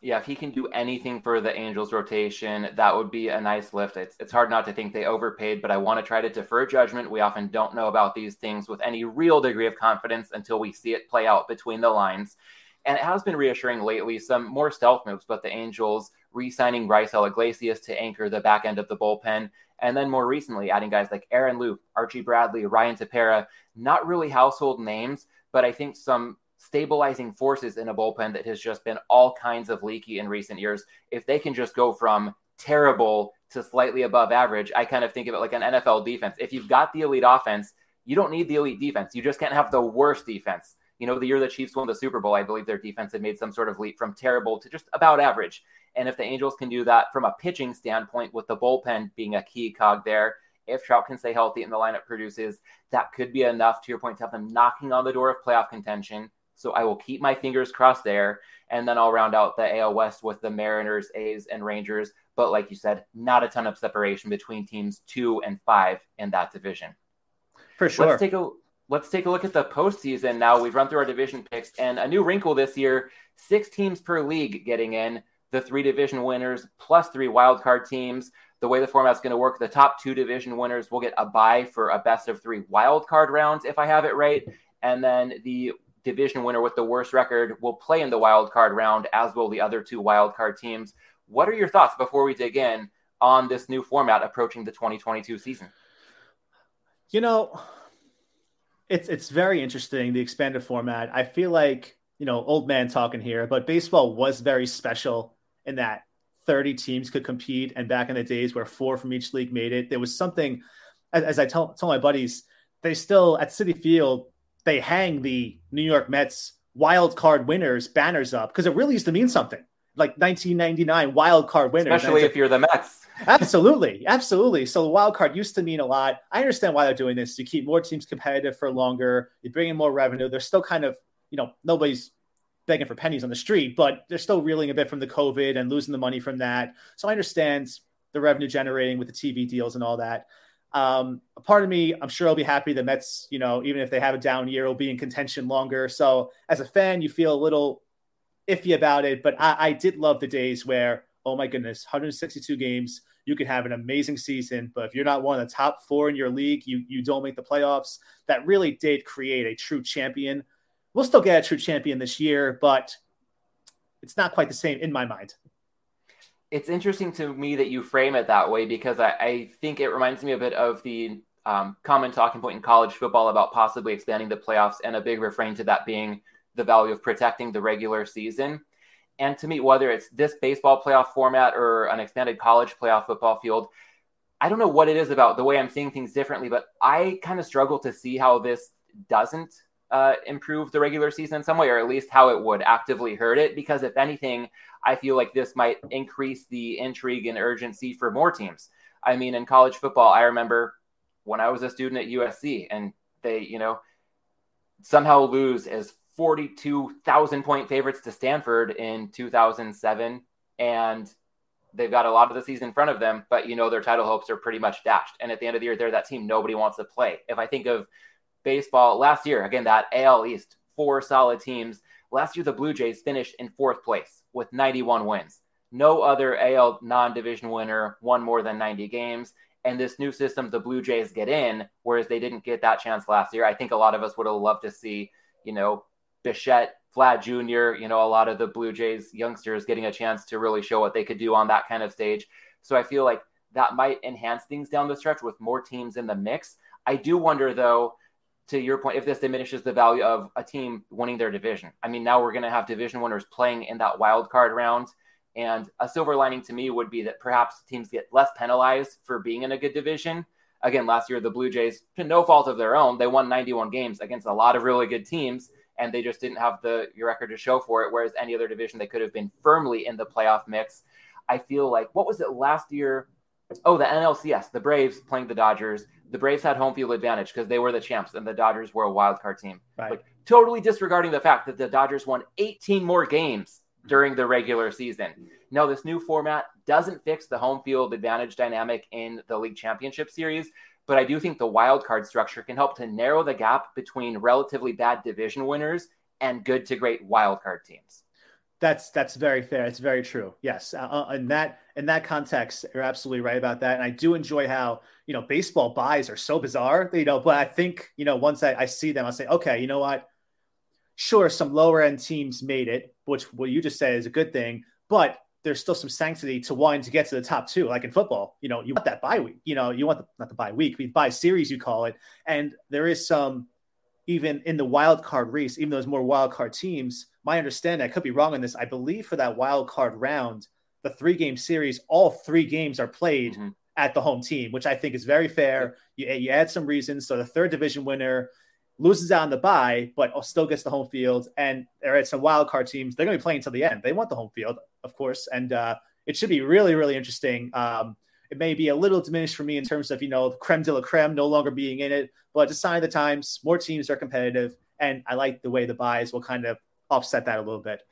yeah, if he can do anything for the Angels rotation, that would be a nice lift. It's, it's hard not to think they overpaid, but I want to try to defer judgment. We often don't know about these things with any real degree of confidence until we see it play out between the lines. And it has been reassuring lately, some more stealth moves, but the Angels re signing Raisel Iglesias to anchor the back end of the bullpen. And then more recently, adding guys like Aaron Loup, Archie Bradley, Ryan Tepera, not really household names, but I think some stabilizing forces in a bullpen that has just been all kinds of leaky in recent years. If they can just go from terrible to slightly above average, I kind of think of it like an NFL defense. If you've got the elite offense, you don't need the elite defense. You just can't have the worst defense. You know, the year the Chiefs won the Super Bowl, I believe their defense had made some sort of leap from terrible to just about average. And if the Angels can do that from a pitching standpoint, with the bullpen being a key cog there, if Trout can stay healthy and the lineup produces, that could be enough, to your point, to have them knocking on the door of playoff contention. So I will keep my fingers crossed there. And then I'll round out the AL West with the Mariners, A's, and Rangers. But like you said, not a ton of separation between teams two and five in that division. For sure. Let's take a let's take a look at the postseason now. We've run through our division picks and a new wrinkle this year: six teams per league getting in. The three division winners plus three wild card teams. The way the format's going to work, the top two division winners will get a bye for a best of three wild card rounds, if I have it right. And then the division winner with the worst record will play in the wild card round, as will the other two wild card teams. What are your thoughts before we dig in on this new format approaching the 2022 season? You know, it's it's very interesting the expanded format. I feel like you know, old man talking here, but baseball was very special in that 30 teams could compete. And back in the days where four from each league made it, there was something, as, as I tell, tell my buddies, they still at Citi Field, they hang the New York Mets wild card winners banners up because it really used to mean something like 1999 wild card winners. Especially if you're the Mets. absolutely, absolutely. So the wild card used to mean a lot. I understand why they're doing this. You keep more teams competitive for longer. You bring in more revenue. They're still kind of, you know, nobody's begging for pennies on the street, but they're still reeling a bit from the COVID and losing the money from that. So I understand the revenue generating with the TV deals and all that. Um, a part of me, I'm sure I'll be happy the Mets, you know, even if they have a down year, will be in contention longer. So as a fan, you feel a little iffy about it, but I, I did love the days where, oh my goodness, 162 games, you could have an amazing season, but if you're not one of the top four in your league, you you don't make the playoffs. That really did create a true champion. We'll still get a true champion this year, but it's not quite the same in my mind. It's interesting to me that you frame it that way because I, I think it reminds me a bit of the um, common talking point in college football about possibly expanding the playoffs, and a big refrain to that being the value of protecting the regular season. And to me, whether it's this baseball playoff format or an expanded college playoff football field, I don't know what it is about the way I'm seeing things differently, but I kind of struggle to see how this doesn't uh, improve the regular season in some way, or at least how it would actively hurt it. Because if anything, I feel like this might increase the intrigue and urgency for more teams. I mean, in college football, I remember when I was a student at USC and they, you know, somehow lose as 42,000 point favorites to Stanford in 2007. And they've got a lot of the season in front of them, but you know, their title hopes are pretty much dashed. And at the end of the year, they're that team nobody wants to play. If I think of baseball last year, again, that AL East, four solid teams. Last year, the Blue Jays finished in fourth place with 91 wins. No other AL non division winner won more than 90 games. And this new system, the Blue Jays get in, whereas they didn't get that chance last year. I think a lot of us would have loved to see, you know, Bichette, Vlad Jr., you know, a lot of the Blue Jays youngsters getting a chance to really show what they could do on that kind of stage. So I feel like that might enhance things down the stretch with more teams in the mix. I do wonder, though, to your point, if this diminishes the value of a team winning their division. I mean, now we're going to have division winners playing in that wild card round. And a silver lining to me would be that perhaps teams get less penalized for being in a good division. Again, last year, the Blue Jays, to no fault of their own, they won 91 games against a lot of really good teams and they just didn't have the record to show for it. Whereas any other division, they could have been firmly in the playoff mix. I feel like what was it last year? Oh, the NLCS, the Braves playing the Dodgers. The Braves had home field advantage because they were the champs, and the Dodgers were a wild card team. Right. Like totally disregarding the fact that the Dodgers won 18 more games during the regular season. No, this new format doesn't fix the home field advantage dynamic in the league championship series, but I do think the wild card structure can help to narrow the gap between relatively bad division winners and good to great wild card teams. That's that's very fair. It's very true. Yes, uh, uh, in that in that context, you're absolutely right about that. And I do enjoy how you know baseball buys are so bizarre. You know, but I think you know once I, I see them, I'll say, okay, you know what? Sure, some lower end teams made it, which what you just said is a good thing. But there's still some sanctity to wanting to get to the top two. Like in football, you know, you want that bye week. You know, you want the, not the bye week, but bye series, you call it. And there is some, even in the wild card race, even though more wild card teams. My understanding, I could be wrong on this. I believe for that wild card round, the three game series, all three games are played mm-hmm. at the home team, which I think is very fair. You, you add some reasons. So the third division winner loses out on the bye, but still gets the home field. And there are some wild card teams. They're going to be playing until the end. They want the home field, of course, and uh, it should be really, really interesting. Um, it may be a little diminished for me in terms of you know creme de la creme no longer being in it, but it's a sign of the times. More teams are competitive, and I like the way the buys will kind of offset that a little bit.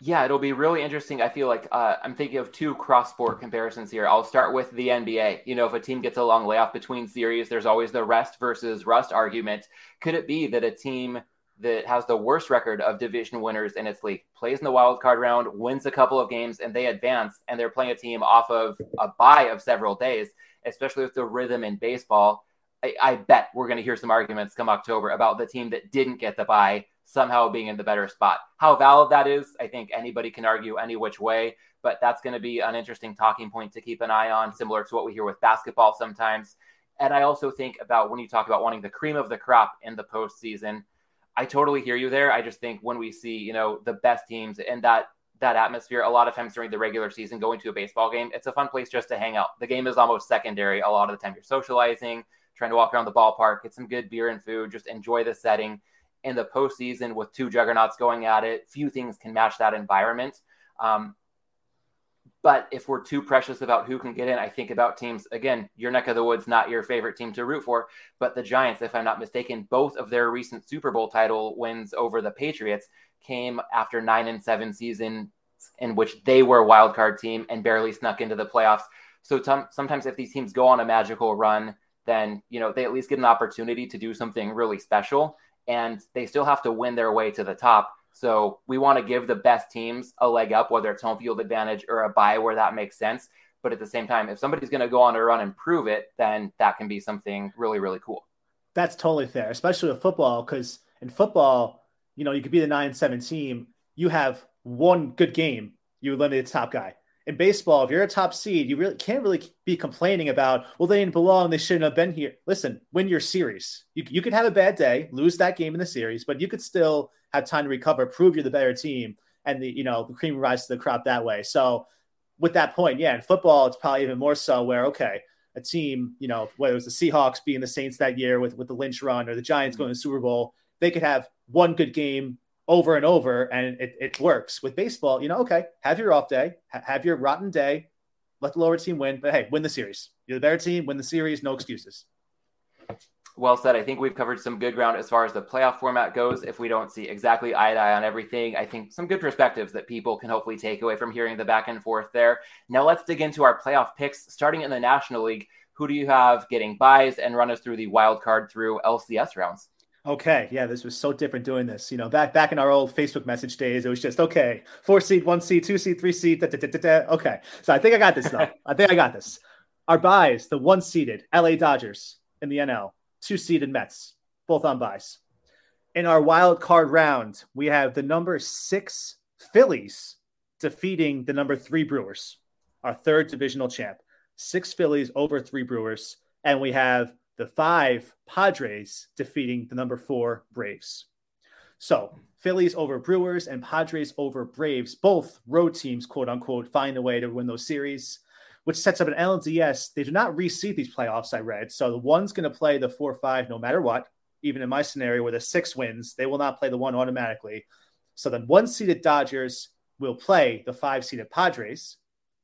Yeah, it'll be really interesting. I feel like uh, I'm thinking of two cross sport comparisons here. I'll start with the NBA. You know, if a team gets a long layoff between series, there's always the rest versus rust argument. Could it be that a team that has the worst record of division winners in its league plays in the wild card round, wins a couple of games, and they advance, and they're playing a team off of a bye of several days, especially with the rhythm in baseball? I, I bet we're going to hear some arguments come October about the team that didn't get the bye somehow being in the better spot. How valid that is, I think anybody can argue any which way, but that's going to be an interesting talking point to keep an eye on, similar to what we hear with basketball sometimes. And I also think about when you talk about wanting the cream of the crop in the postseason, I totally hear you there. I just think when we see, you know, the best teams in that that atmosphere, a lot of times during the regular season, going to a baseball game, it's a fun place just to hang out. The game is almost secondary. A lot of the time, you're socializing, trying to walk around the ballpark, get some good beer and food, just enjoy the setting. In the postseason, with two juggernauts going at it, few things can match that environment. Um, but if we're too precious about who can get in, I think about teams, again, your neck of the woods, not your favorite team to root for, but the Giants, if I'm not mistaken, both of their recent Super Bowl title wins over the Patriots came after nine and seven season in which they were a wild card team and barely snuck into the playoffs. So t- sometimes if these teams go on a magical run, then you know they at least get an opportunity to do something really special, and they still have to win their way to the top. So we want to give the best teams a leg up, whether it's home field advantage or a buy where that makes sense. But at the same time, if somebody's going to go on a run and prove it, then that can be something really, really cool. That's totally fair, especially with football, because in football, you know, you could be the nine seven team. You have one good game, you eliminate the top guy. In baseball, if you're a top seed, you really can't really be complaining about, well, they didn't belong, they shouldn't have been here. Listen, win your series. You, you could have a bad day, lose that game in the series, but you could still have time to recover, prove you're the better team, and the you know the cream rises to the crop that way. So with that point, yeah, in football, it's probably even more so where okay, a team, you know, whether it was the Seahawks being the Saints that year with with the Lynch run or the Giants going to the Super Bowl, they could have one good game over and over and it, it works. With baseball, you know, okay, have your off day, ha- have your rotten day, let the lower team win, but hey, win the series. You're the better team, win the series, no excuses well said. I think we've covered some good ground as far as the playoff format goes. If we don't see exactly eye to eye on everything, I think some good perspectives that people can hopefully take away from hearing the back and forth there. Now let's dig into our playoff picks, starting in the National League. Who do you have getting buys and run us through the wild card through LCS rounds? Okay, yeah, this was so different doing this. You know, back back in our old Facebook message days, it was just okay, four seed, one seed, two seed, three seed. Da, da, da, okay, so I think I got this though. I think I got this. Our buys, the one seeded LA Dodgers in the NL two seeded Mets, both on buys. In our wild card round, we have the number six Phillies defeating the number three Brewers, our third divisional champ. Six Phillies over three Brewers. And we have the five Padres defeating the number four Braves. So Phillies over Brewers and Padres over Braves, both road teams, quote unquote, find a way to win those series which sets up an LDS. They do not reseed these playoffs, I read. So the one's going to play the four five no matter what. Even in my scenario where the six wins, they will not play the one automatically. So the one seeded Dodgers will play the five seeded Padres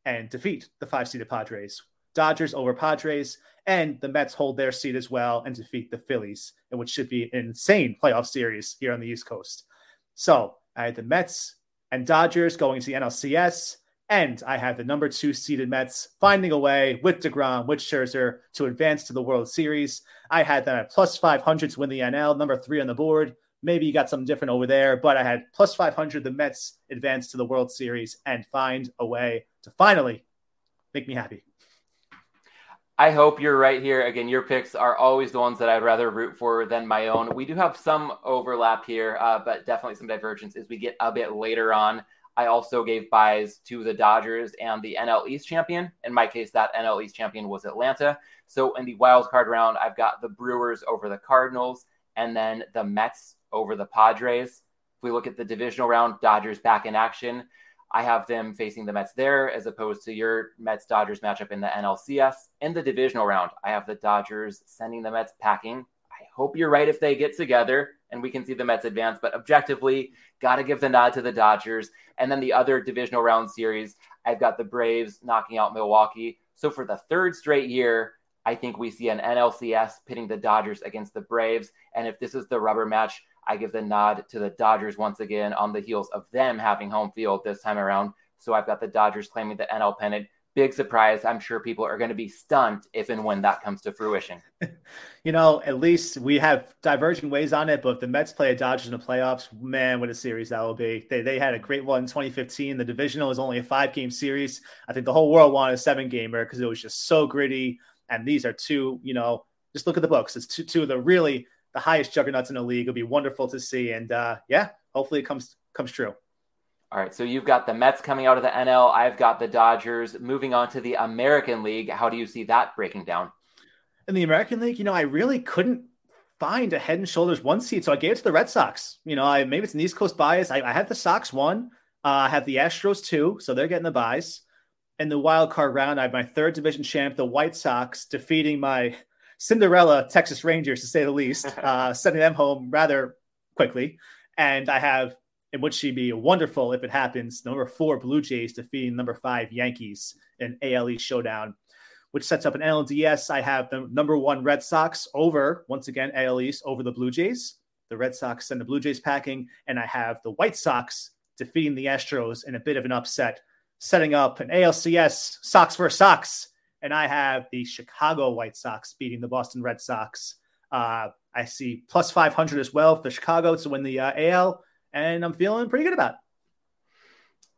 and defeat the five seeded Padres. Dodgers over Padres, and the Mets hold their seat as well and defeat the Phillies, in which should be an insane playoff series here on the East Coast. So I had the Mets and Dodgers going to the NLCS. And I have the number two seeded Mets finding a way with DeGrom, with Scherzer to advance to the World Series. I had them at plus 500 to win the NL, number three on the board. Maybe you got something different over there, but I had plus 500 the Mets advance to the World Series and find a way to finally make me happy. I hope you're right here. Again, your picks are always the ones that I'd rather root for than my own. We do have some overlap here, uh, but definitely some divergence as we get a bit later on. I also gave buys to the Dodgers and the NL East champion. In my case, that NL East champion was Atlanta. So in the wild card round, I've got the Brewers over the Cardinals and then the Mets over the Padres. If we look at the divisional round, Dodgers back in action. I have them facing the Mets there as opposed to your Mets Dodgers matchup in the NLCS. In the divisional round, I have the Dodgers sending the Mets packing. I hope you're right if they get together and we can see the Mets advance. But objectively, got to give the nod to the Dodgers. And then the other divisional round series, I've got the Braves knocking out Milwaukee. So for the third straight year, I think we see an NLCS pitting the Dodgers against the Braves. And if this is the rubber match, I give the nod to the Dodgers once again on the heels of them having home field this time around. So I've got the Dodgers claiming the NL pennant big surprise. I'm sure people are going to be stunned if and when that comes to fruition. you know, at least we have diverging ways on it. But if the Mets play a Dodgers in the playoffs, man, what a series that will be. They, they had a great one in 2015. The divisional was only a five game series. I think the whole world wanted a seven gamer because it was just so gritty. And these are two, you know, just look at the books. It's two, two of the really the highest juggernauts in the league. It'll be wonderful to see. And uh, yeah, hopefully it comes comes true. All right, so you've got the Mets coming out of the NL. I've got the Dodgers moving on to the American League. How do you see that breaking down? In the American League, you know, I really couldn't find a head and shoulders one seed. So I gave it to the Red Sox. You know, I maybe it's an East Coast bias. I, I have the Sox one. Uh, I have the Astros two, so they're getting the buys. In the wild card round, I have my third division champ, the White Sox, defeating my Cinderella Texas Rangers, to say the least, uh, sending them home rather quickly. And I have, it would she be wonderful if it happens, number four Blue Jays defeating number five Yankees in ALE showdown which sets up an NLDS. I have the number one Red Sox over, once again, AL East over the Blue Jays. The Red Sox send the Blue Jays packing, and I have the White Sox defeating the Astros in a bit of an upset, setting up an ALCS Sox versus Sox. And I have the Chicago White Sox beating the Boston Red Sox. Uh, I see plus 500 as well for Chicago to win the uh, AL, and I'm feeling pretty good about it.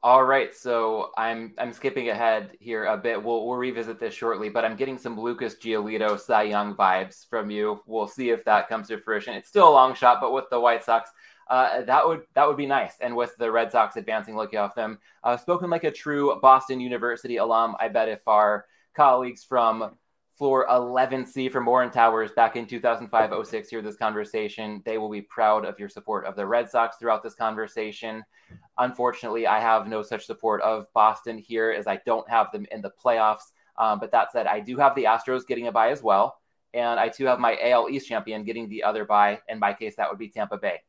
All right, so I'm I'm skipping ahead here a bit. We'll we'll revisit this shortly, but I'm getting some Lucas Giolito Cy Young vibes from you. We'll see if that comes to fruition. It's still a long shot, but with the White Sox, uh, that would that would be nice. And with the Red Sox advancing, looking off them, uh, spoken like a true Boston University alum. I bet if our colleagues from floor 11C from Warren Towers back in 2005 06 hear this conversation, they will be proud of your support of the Red Sox throughout this conversation. Unfortunately, I have no such support of Boston here as I don't have them in the playoffs. Um, but that said, I do have the Astros getting a bye as well. And I too have my AL East champion getting the other bye. In my case, that would be Tampa Bay.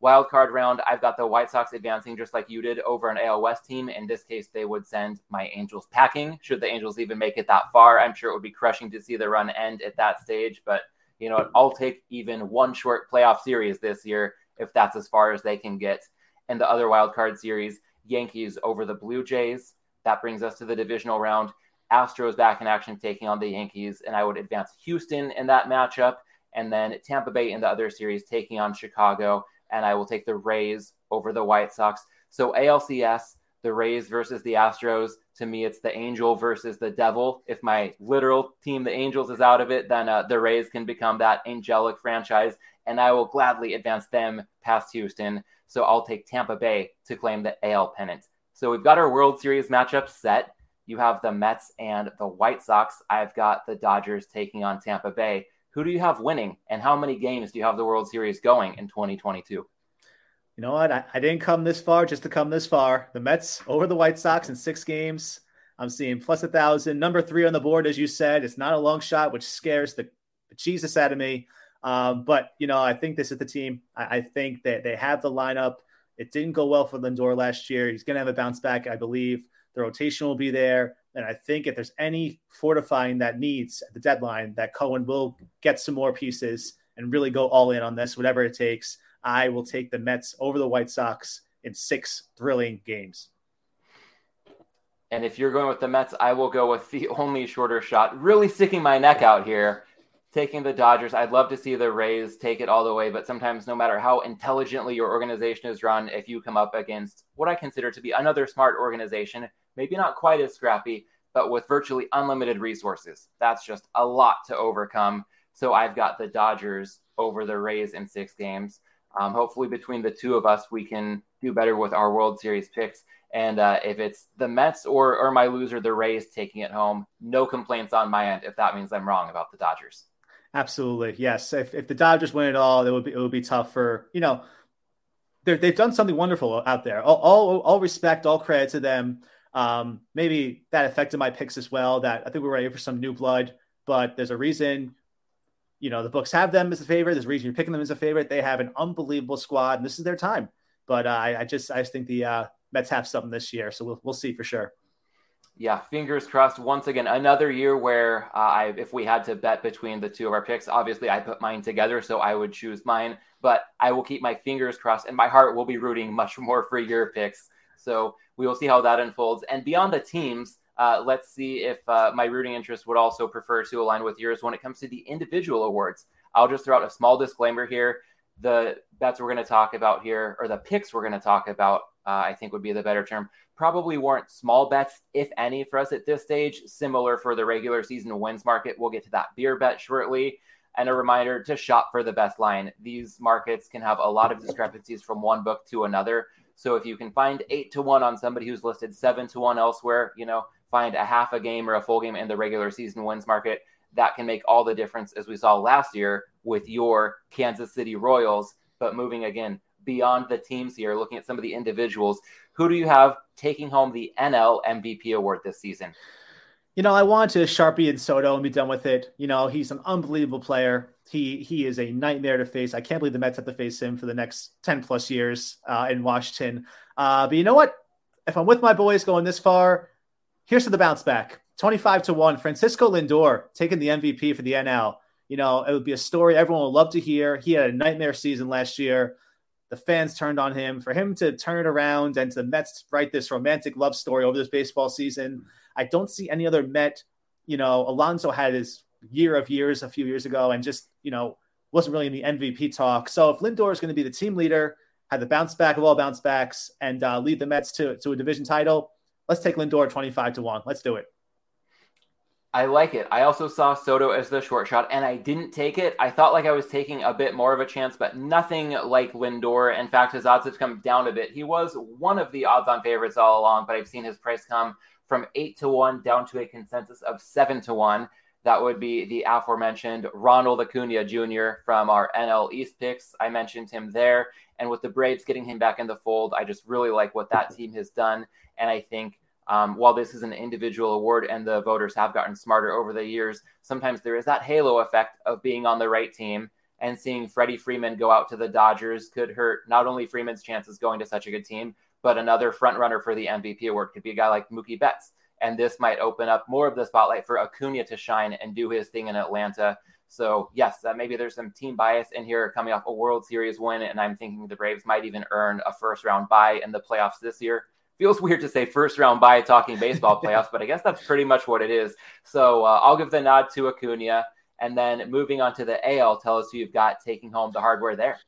Wild card round, I've got the White Sox advancing just like you did over an AL West team. In this case, they would send my Angels packing. Should the Angels even make it that far, I'm sure it would be crushing to see the run end at that stage. But you know, I'll take even one short playoff series this year if that's as far as they can get. And the other wild card series, Yankees over the Blue Jays. That brings us to the divisional round. Astros back in action taking on the Yankees, and I would advance Houston in that matchup, and then Tampa Bay in the other series taking on Chicago and I will take the Rays over the White Sox. So ALCS, the Rays versus the Astros. To me, it's the Angel versus the Devil. If my literal team, the Angels, is out of it, then uh, the Rays can become that angelic franchise, and I will gladly advance them past Houston. So I'll take Tampa Bay to claim the AL pennant. So we've got our World Series matchup set. You have the Mets and the White Sox. I've got the Dodgers taking on Tampa Bay. Who do you have winning, and how many games do you have the World Series going in 2022? You know what? I, I didn't come this far just to come this far. The Mets over the White Sox in six games. I'm seeing plus a thousand. Number three on the board, as you said. It's not a long shot, which scares the Jesus out of me. Um, but you know, I think this is the team. I, I, think that they have the lineup. It didn't go well for Lindor last year. He's going to have a bounce back, I believe. The rotation will be there. And I think if there's any fortifying that needs at the deadline, that Cohen will get some more pieces and really go all in on this, whatever it takes. I will take the Mets over the White Sox in six thrilling games. And if you're going with the Mets, I will go with the only shorter shot, really sticking my neck out here, taking the Dodgers. I'd love to see the Rays take it all the way, but sometimes, no matter how intelligently your organization is run, if you come up against what I consider to be another smart organization, maybe not quite as scrappy, but with virtually unlimited resources. That's just a lot to overcome. So I've got the Dodgers over the Rays in six games. Um, hopefully, between the two of us, we can do better with our World Series picks. And uh, if it's the Mets or, or my loser, the Rays taking it home, no complaints on my end if that means I'm wrong about the Dodgers. Absolutely. Yes. If, if the Dodgers win it all, it would be, it would be tough for, you know, they've done something wonderful out there. All, all, all respect, all credit to them. Um, maybe that affected my picks as well. That I think we are ready for some new blood, but there's a reason. You know, the books have them as a favorite. There's a reason you're picking them as a favorite. They have an unbelievable squad, and this is their time. But uh, I, I, just, I just think the uh, Mets have something this year, so we'll, we'll see for sure. Yeah, fingers crossed. Once again, another year where uh, I, if we had to bet between the two of our picks, obviously I put mine together, so I would choose mine. But I will keep my fingers crossed, and my heart will be rooting much more for your picks. So we will see how that unfolds. And beyond the teams, uh, let's see if uh, my rooting interest would also prefer to align with yours when it comes to the individual awards. I'll just throw out a small disclaimer here. The bets we're going to talk about here, or the picks we're going to talk about, uh, I think would be the better term, probably weren't small bets, if any, for us at this stage. Similar for the regular season wins market. We'll get to that beer bet shortly. And a reminder to shop for the best line. These markets can have a lot of discrepancies from one book to another. So if you can find eight to one on somebody who's listed seven to one elsewhere, you know, find a half a game or a full game in the regular season wins market, that can make all the difference, as we saw last year with your Kansas City Royals. But moving again beyond the teams here, looking at some of the individuals, who do you have taking home the NL MVP award this season? You know, I want to Sharpie and Soto and be done with it. You know, he's an unbelievable player. He he is a nightmare to face. I can't believe the Mets have to face him for the next 10 plus years uh, in Washington. Uh, but you know what? If I'm with my boys going this far, here's to the bounce back. 25 to 1. Francisco Lindor taking the MVP for the NL. You know, it would be a story everyone would love to hear. He had a nightmare season last year. The fans turned on him. For him to turn it around and to the Mets write this romantic love story over this baseball season, I don't see any other Met. You know, Alonso had his year of years a few years ago and just, you know, wasn't really in the MVP talk. So if Lindor is going to be the team leader, had the bounce back of all bounce backs, and uh, lead the Mets to, to a division title, let's take Lindor 25 to 1. Let's do it. I like it. I also saw Soto as the short shot, and I didn't take it. I thought like I was taking a bit more of a chance, but nothing like Lindor. In fact, his odds have come down a bit. He was one of the odds-on favorites all along, but I've seen his price come from eight to one down to a consensus of seven to one. That would be the aforementioned Ronald Acuna Jr. from our NL East picks. I mentioned him there, and with the Braves getting him back in the fold, I just really like what that team has done, and I think um, while this is an individual award and the voters have gotten smarter over the years, sometimes there is that halo effect of being on the right team and seeing Freddie Freeman go out to the Dodgers could hurt not only Freeman's chances going to such a good team, but another front runner for the MVP award could be a guy like Mookie Betts. And this might open up more of the spotlight for Acuna to shine and do his thing in Atlanta. So, yes, uh, maybe there's some team bias in here coming off a World Series win. And I'm thinking the Braves might even earn a first round bye in the playoffs this year feels weird to say first round bye talking baseball playoffs, but I guess that's pretty much what it is. So uh, I'll give the nod to Acuna. And then moving on to the AL, tell us who you've got taking home the hardware there.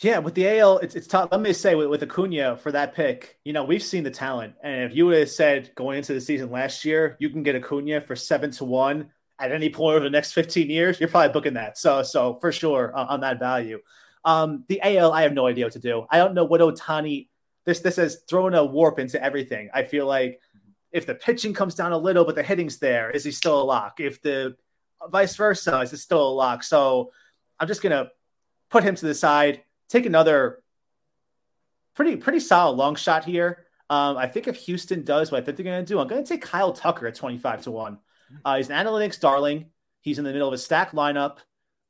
Yeah, with the AL, it's, it's tough. Let me say with, with Acuna for that pick, you know, we've seen the talent. And if you would have said going into the season last year, you can get Acuna for seven to one at any point over the next 15 years, you're probably booking that. So, so for sure on, on that value. Um, the AL, I have no idea what to do. I don't know what Ohtani. this this has thrown a warp into everything. I feel like if the pitching comes down a little, but the hitting's there, is he still a lock? If the vice versa, is it still a lock? So I'm just gonna put him to the side, take another pretty pretty solid long shot here. Um, I think if Houston does what I think they're gonna do, I'm gonna take Kyle Tucker at 25 to one. Uh, he's an analytics darling. He's in the middle of a stack lineup.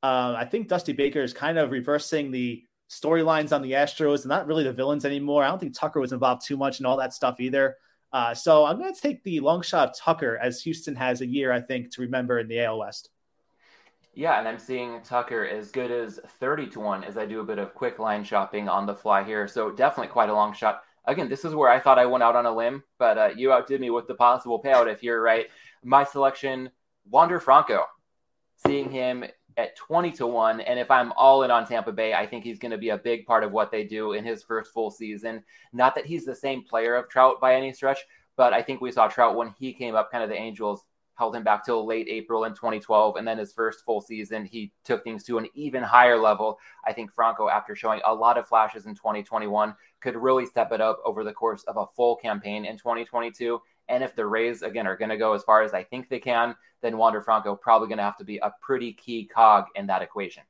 Uh, I think Dusty Baker is kind of reversing the storylines on the Astros and not really the villains anymore. I don't think Tucker was involved too much in all that stuff either. Uh, so I'm going to take the long shot of Tucker as Houston has a year, I think, to remember in the AL West. Yeah, and I'm seeing Tucker as good as 30 to 1 as I do a bit of quick line shopping on the fly here. So definitely quite a long shot. Again, this is where I thought I went out on a limb, but uh, you outdid me with the possible payout if you're right. My selection, Wander Franco. Seeing him at 20 to 1. And if I'm all in on Tampa Bay, I think he's going to be a big part of what they do in his first full season. Not that he's the same player of Trout by any stretch, but I think we saw Trout when he came up, kind of the Angels held him back till late April in 2012. And then his first full season, he took things to an even higher level. I think Franco, after showing a lot of flashes in 2021, could really step it up over the course of a full campaign in 2022. And if the Rays, again, are going to go as far as I think they can, then Wander Franco probably going to have to be a pretty key cog in that equation.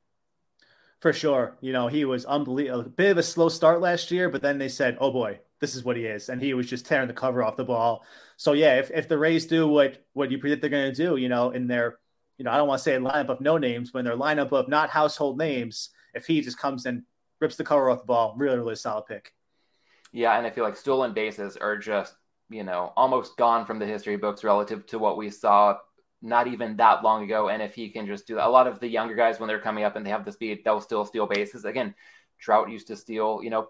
For sure. You know, he was unbelievable. A bit of a slow start last year, but then they said, oh boy, this is what he is. And he was just tearing the cover off the ball. So, yeah, if, if the Rays do what, what you predict they're going to do, you know, in their, you know, I don't want to say lineup of no names, but in their lineup of not household names, if he just comes and rips the cover off the ball, really, really solid pick. Yeah. And I feel like stolen bases are just you know, almost gone from the history books relative to what we saw not even that long ago. And if he can just do that, a lot of the younger guys, when they're coming up and they have the speed, they'll still steal bases. Again, Trout used to steal, you know,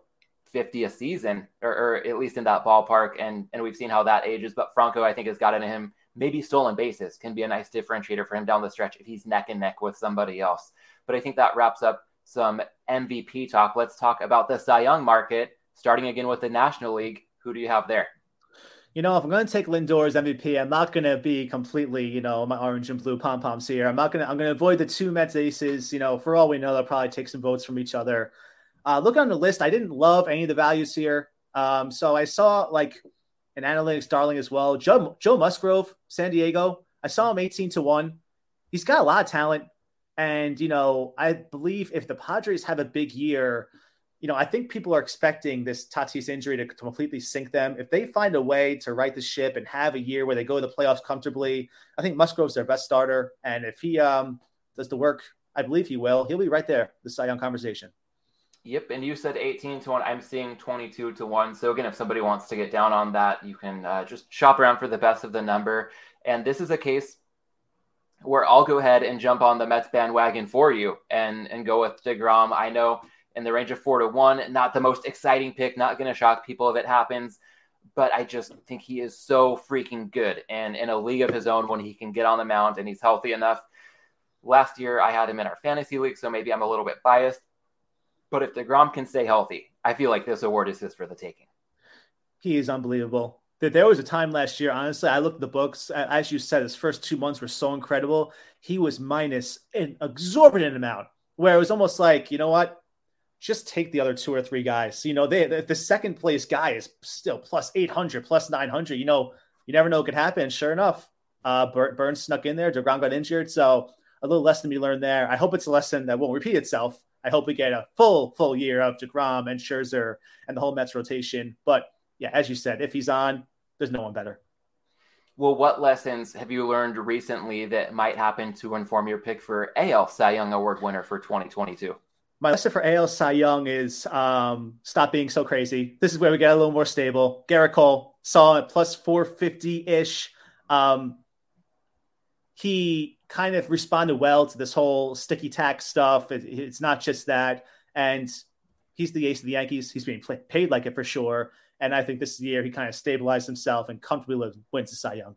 50 a season, or, or, at least in that ballpark. And and we've seen how that ages. But Franco, I think, has got into him. Maybe stolen bases can be a nice differentiator for him down the stretch if he's neck and neck with somebody else. But I think that wraps up some MVP talk. Let's talk about the Cy Young market, starting again with the National League. Who do you have there? you know, if I'm going to take Lindor as MVP, I'm not going to be completely, you know, my orange and blue pom poms here. I'm not going to, I'm going to avoid the two Mets aces. You know, for all we know, they'll probably take some votes from each other. Uh, look on the list. I didn't love any of the values here. Um, so I saw like an analytics darling as well. Joe, Joe Musgrove, San Diego. I saw him 18 to 1. He's got a lot of talent. And, you know, I believe if the Padres have a big year, you know, I think people are expecting this Tatis injury to completely sink them. If they find a way to right the ship and have a year where they go to the playoffs comfortably, I think Musgrove's their best starter. And if he um, does the work, I believe he will, he'll be right there, the Cy Young conversation. Yep, and you said 18 to 1. I'm seeing 22 to 1. So, again, if somebody wants to get down on that, you can uh, just shop around for the best of the number. And this is a case where I'll go ahead and jump on the Mets bandwagon for you and, and go with DeGrom. I know in the range of 4 to 1, not the most exciting pick, not going to shock people if it happens. But I just think he is so freaking good. And in a league of his own, when he can get on the mound and he's healthy enough. Last year, I had him in our fantasy league, so maybe I'm a little bit biased but if DeGrom can stay healthy, I feel like this award is his for the taking. He is unbelievable. There was a time last year, honestly, I looked at the books. As you said, his first two months were so incredible. He was minus an exorbitant amount, where it was almost like, you know what? Just take the other two or three guys. You know, they the second place guy is still plus 800, plus 900. You know, you never know what could happen. Sure enough, uh, Burnes snuck in there. DeGrom got injured. So a little lesson to be learned there. I hope it's a lesson that won't repeat itself I hope we get a full full year of Degrom and Scherzer and the whole Mets rotation. But yeah, as you said, if he's on, there's no one better. Well, what lessons have you learned recently that might happen to inform your pick for AL Cy Young Award winner for 2022? My lesson for AL Cy Young is um, stop being so crazy. This is where we get a little more stable. Gerrit Cole saw it plus 450 ish. Um, he kind of responded well to this whole sticky tack stuff. It, it's not just that. And he's the ace of the Yankees. He's being play, paid like it for sure. And I think this year he kind of stabilized himself and comfortably wins the Cy Young.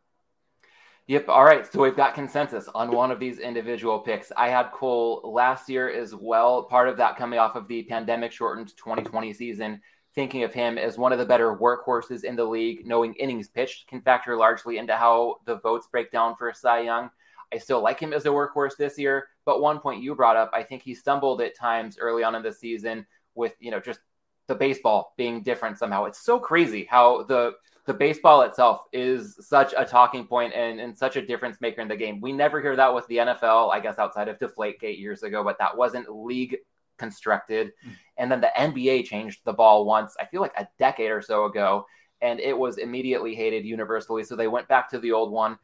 Yep. All right. So we've got consensus on one of these individual picks. I had Cole last year as well. Part of that coming off of the pandemic shortened 2020 season. Thinking of him as one of the better workhorses in the league, knowing innings pitched can factor largely into how the votes break down for Cy Young. I still like him as a workhorse this year. But one point you brought up, I think he stumbled at times early on in the season with, you know, just the baseball being different somehow. It's so crazy how the the baseball itself is such a talking point and, and such a difference maker in the game. We never hear that with the NFL, I guess outside of Deflategate years ago, but that wasn't league constructed. Mm. And then the NBA changed the ball once, I feel like a decade or so ago, and it was immediately hated universally. So they went back to the old one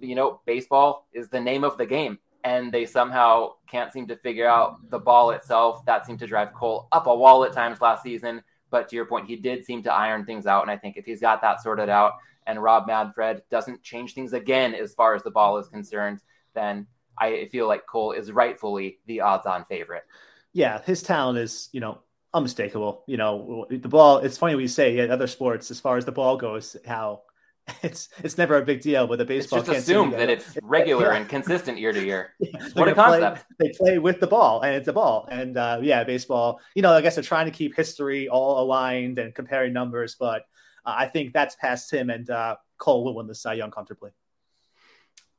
you know, baseball is the name of the game. And they somehow can't seem to figure out the ball itself. That seemed to drive Cole up a wall at times last season. But to your point, he did seem to iron things out. And I think if he's got that sorted out and Rob Manfred doesn't change things again as far as the ball is concerned, then I feel like Cole is rightfully the odds on favorite. Yeah, his talent is, you know, unmistakable. You know, the ball, it's funny you say yeah, other sports, as far as the ball goes, how it's it's never a big deal with the baseball. It's just assume that it's regular yeah. and consistent year to year. Yeah. What a concept! Play, they play with the ball, and it's a ball. And uh, yeah, baseball. You know, I guess they're trying to keep history all aligned and comparing numbers, but uh, I think that's past him, and uh, Cole will win the Cy Young comfortably.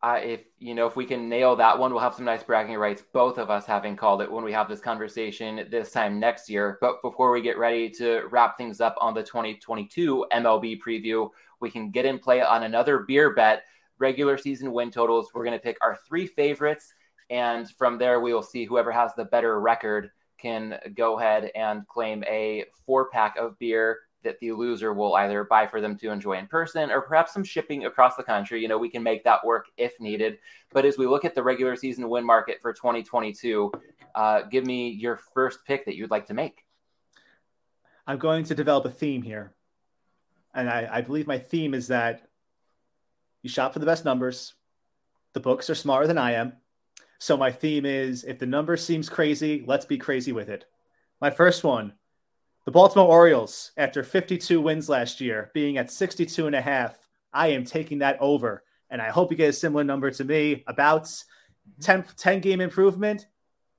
Uh, if you know if we can nail that one, we'll have some nice bragging rights. Both of us having called it when we have this conversation this time next year. But before we get ready to wrap things up on the 2022 MLB preview, we can get in play on another beer bet. Regular season win totals. We're going to pick our three favorites, and from there we will see whoever has the better record can go ahead and claim a four pack of beer that the loser will either buy for them to enjoy in person or perhaps some shipping across the country. You know, we can make that work if needed. But as we look at the regular season win market for 2022, uh, give me your first pick that you'd like to make. I'm going to develop a theme here and I, I believe my theme is that you shop for the best numbers. The books are smarter than I am. So my theme is if the number seems crazy, let's be crazy with it. My first one, the Baltimore Orioles, after 52 wins last year, being at 62 and a half, I am taking that over. And I hope you get a similar number to me about 10, 10 game improvement.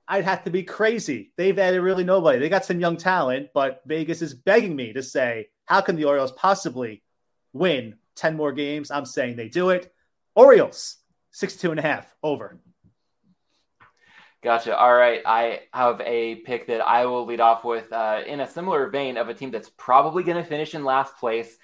I'd have to be crazy. They've added really nobody. They got some young talent, but Vegas is begging me to say how can the Orioles possibly win 10 more games? I'm saying they do it. Orioles, 62 and a half over. Gotcha. All right. I have a pick that I will lead off with uh, in a similar vein of a team that's probably going to finish in last place.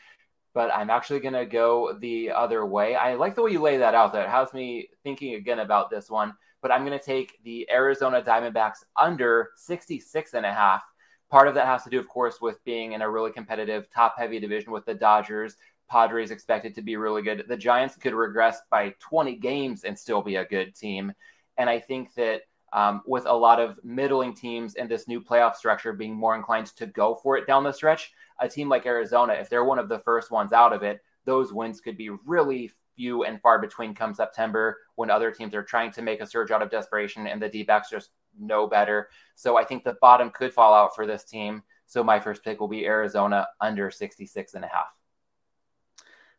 but I'm actually going to go the other way. I like the way you lay that out. That has me thinking again about this one, but I'm going to take the Arizona Diamondbacks under 66 and a half. Part of that has to do, of course, with being in a really competitive, top heavy division with the Dodgers. Padres expected to be really good. The Giants could regress by 20 games and still be a good team. And I think that um, with a lot of middling teams in this new playoff structure being more inclined to go for it down the stretch, a team like Arizona, if they're one of the first ones out of it, those wins could be really few and far between come September when other teams are trying to make a surge out of desperation and the D backs just know better. So I think the bottom could fall out for this team. So my first pick will be Arizona under 66 and a half.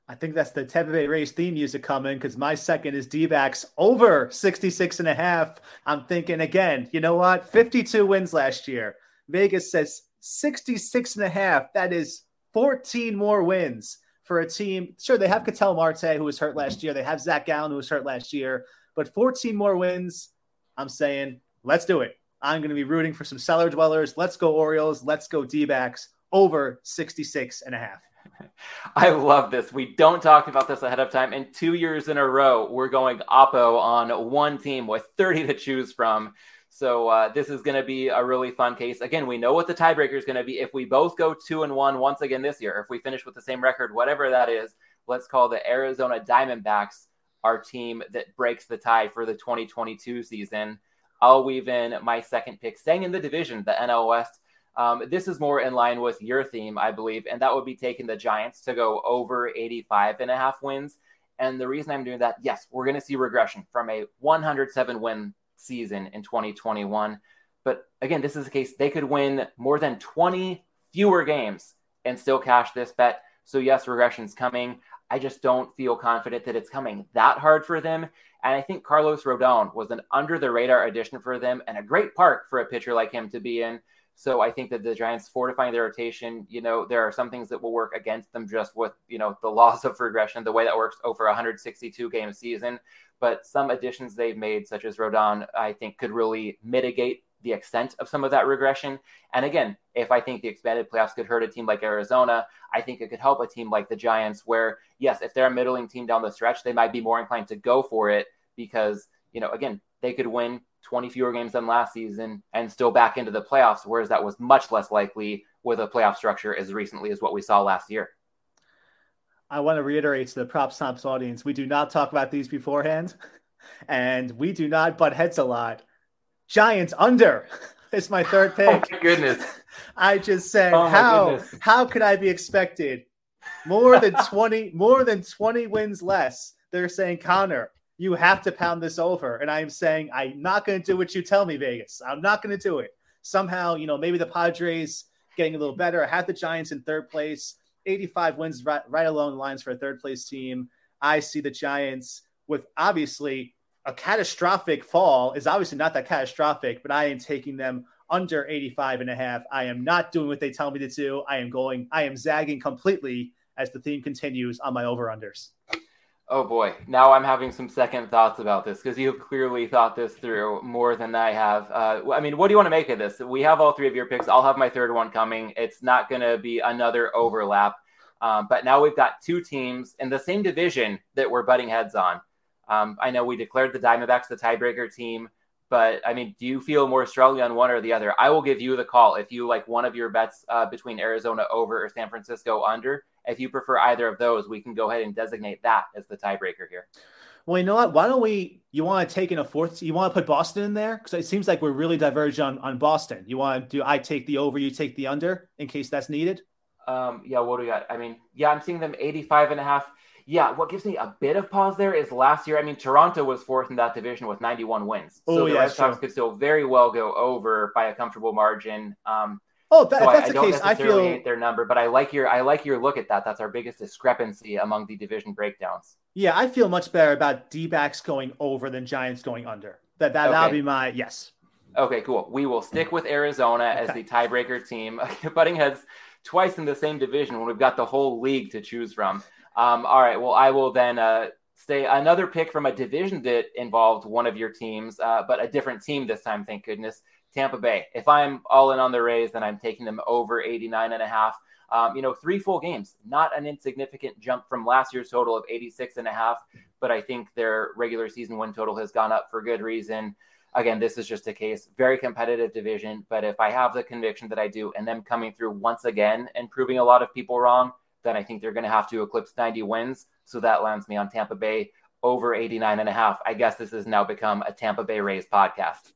I think that's the Tampa Bay Rays theme music coming because my second is D backs over 66 and a half. I'm thinking again, you know what? 52 wins last year. Vegas says 66 and a half. That is 14 more wins for a team. Sure, they have Ketel Marte, who was hurt last year. They have Zac Gallen, who was hurt last year. But 14 more wins. I'm saying, let's do it. I'm going to be rooting for some cellar dwellers. Let's go Orioles. Let's go D backs over 66 and a half. I love this. We don't talk about this ahead of time. And two years in a row, we're going Oppo on one team with 30 to choose from. So uh, this is going to be a really fun case. Again, we know what the tiebreaker is going to be. If we both go two and one once again this year, if we finish with the same record, whatever that is, let's call the Arizona Diamondbacks our team that breaks the tie for the 2022 season. I'll weave in my second pick, staying in the division, the NL West. Um, this is more in line with your theme, I believe, and that would be taking the Giants to go over 85 and a half wins. And the reason I'm doing that, yes, we're going to see regression from a 107 win season in 2021. But again, this is a case they could win more than 20 fewer games and still cash this bet. So, yes, regression's coming. I just don't feel confident that it's coming that hard for them. And I think Carlos Rodon was an under the radar addition for them and a great park for a pitcher like him to be in. So I think that the Giants fortifying their rotation, you know, there are some things that will work against them just with, you know, the loss of regression, the way that works over a 162 game season. But some additions they've made, such as Rodon, I think could really mitigate the extent of some of that regression. And again, if I think the expanded playoffs could hurt a team like Arizona, I think it could help a team like the Giants, where, yes, if they're a middling team down the stretch, they might be more inclined to go for it because, you know, again, they could win 20 fewer games than last season and still back into the playoffs, whereas that was much less likely with a playoff structure as recently as what we saw last year. I want to reiterate to the Props Tops audience we do not talk about these beforehand, and we do not butt heads a lot. Giants under is my third oh pick. Oh my goodness. I just said oh how goodness. how could I be expected more than 20 more than 20 wins less? They're saying Connor, you have to pound this over. And I'm saying, I'm not going to do what you tell me, Vegas. I'm not going to do it. Somehow, you know, maybe the Padres getting a little better. I have the Giants in third place, 85 wins right, right along the lines for a third place team. I see the Giants with obviously a catastrophic fall is obviously not that catastrophic, but I am taking them under 85 and a half. I am not doing what they tell me to do. I am going, I am zagging completely as the theme continues on my over unders. Oh boy, now I'm having some second thoughts about this because you've clearly thought this through more than I have. Uh, I mean, what do you want to make of this? We have all three of your picks. I'll have my third one coming. It's not going to be another overlap. Um, but now we've got two teams in the same division that we're butting heads on. Um, I know we declared the Diamondbacks the tiebreaker team, but I mean, do you feel more strongly on one or the other? I will give you the call if you like one of your bets uh, between Arizona over or San Francisco under if you prefer either of those, we can go ahead and designate that as the tiebreaker here. Well, you know what? Why don't we? You want to take in a fourth? You want to put Boston in there because it seems like we're really diverged on on Boston. You want to do? I take the over, you take the under in case that's needed. Um, yeah. What do we got? I mean, yeah, I'm seeing them 85 and a half. Yeah, what gives me a bit of pause there is last year. I mean, Toronto was fourth in that division with 91 wins, so oh, the yeah, Red Sox could still very well go over by a comfortable margin. Um, Oh, that, so if that's I, the I case, I feel their number, but I like your I like your look at that. That's our biggest discrepancy among the division breakdowns. Yeah, I feel much better about D backs going over than Giants going under. That that okay. that'll be my yes. Okay, cool. We will stick with Arizona okay. as the tiebreaker team, butting heads twice in the same division when we've got the whole league to choose from. Um, all right. Well, I will then uh, say another pick from a division that involved one of your teams, uh, but a different team this time. Thank goodness. Tampa Bay. If I'm all in on the Rays, then I'm taking them over 89 and a half. Um, you know, three full games, not an insignificant jump from last year's total of 86 and a half, but I think their regular season win total has gone up for good reason. Again, this is just a case, very competitive division. But if I have the conviction that I do, and them coming through once again and proving a lot of people wrong, then I think they're going to have to eclipse 90 wins. So that lands me on Tampa Bay over 89 and a half. I guess this has now become a Tampa Bay Rays podcast.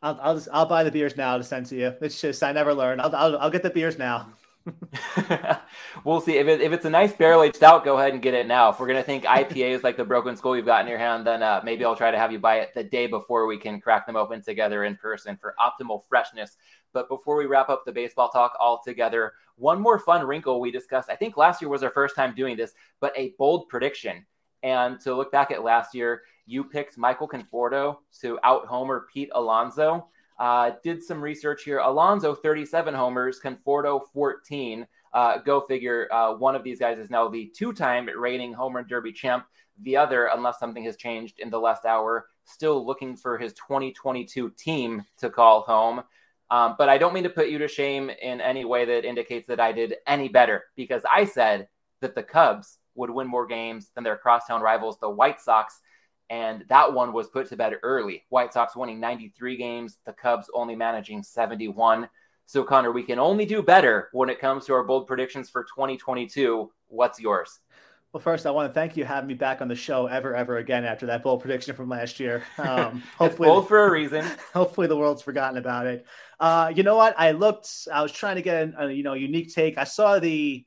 I'll I'll, just, I'll buy the beers now to send to you. It's just I never learn. I'll I'll, I'll get the beers now. we'll see if, it, if it's a nice barrel aged stout. Go ahead and get it now. If we're gonna think IPA is like the broken skull you've got in your hand, then uh, maybe I'll try to have you buy it the day before we can crack them open together in person for optimal freshness. But before we wrap up the baseball talk altogether, one more fun wrinkle we discussed. I think last year was our first time doing this, but a bold prediction. And to look back at last year, you picked Michael Conforto to out homer Pete Alonso. Uh, did some research here. Alonso, 37 homers, Conforto, 14. Uh, go figure. Uh, one of these guys is now the two time reigning Homer derby champ. The other, unless something has changed in the last hour, still looking for his 2022 team to call home. Um, but I don't mean to put you to shame in any way that indicates that I did any better because I said that the Cubs would win more games than their crosstown rivals, the White Sox. And that one was put to bed early. White Sox winning 93 games, the Cubs only managing 71. So, Connor, we can only do better when it comes to our bold predictions for 2022. What's yours? Well, first, I want to thank you having me back on the show ever, ever again after that bold prediction from last year. Um, hopefully, bold for a reason. Hopefully, the world's forgotten about it. Uh, you know what? I looked. I was trying to get a, a you know unique take. I saw the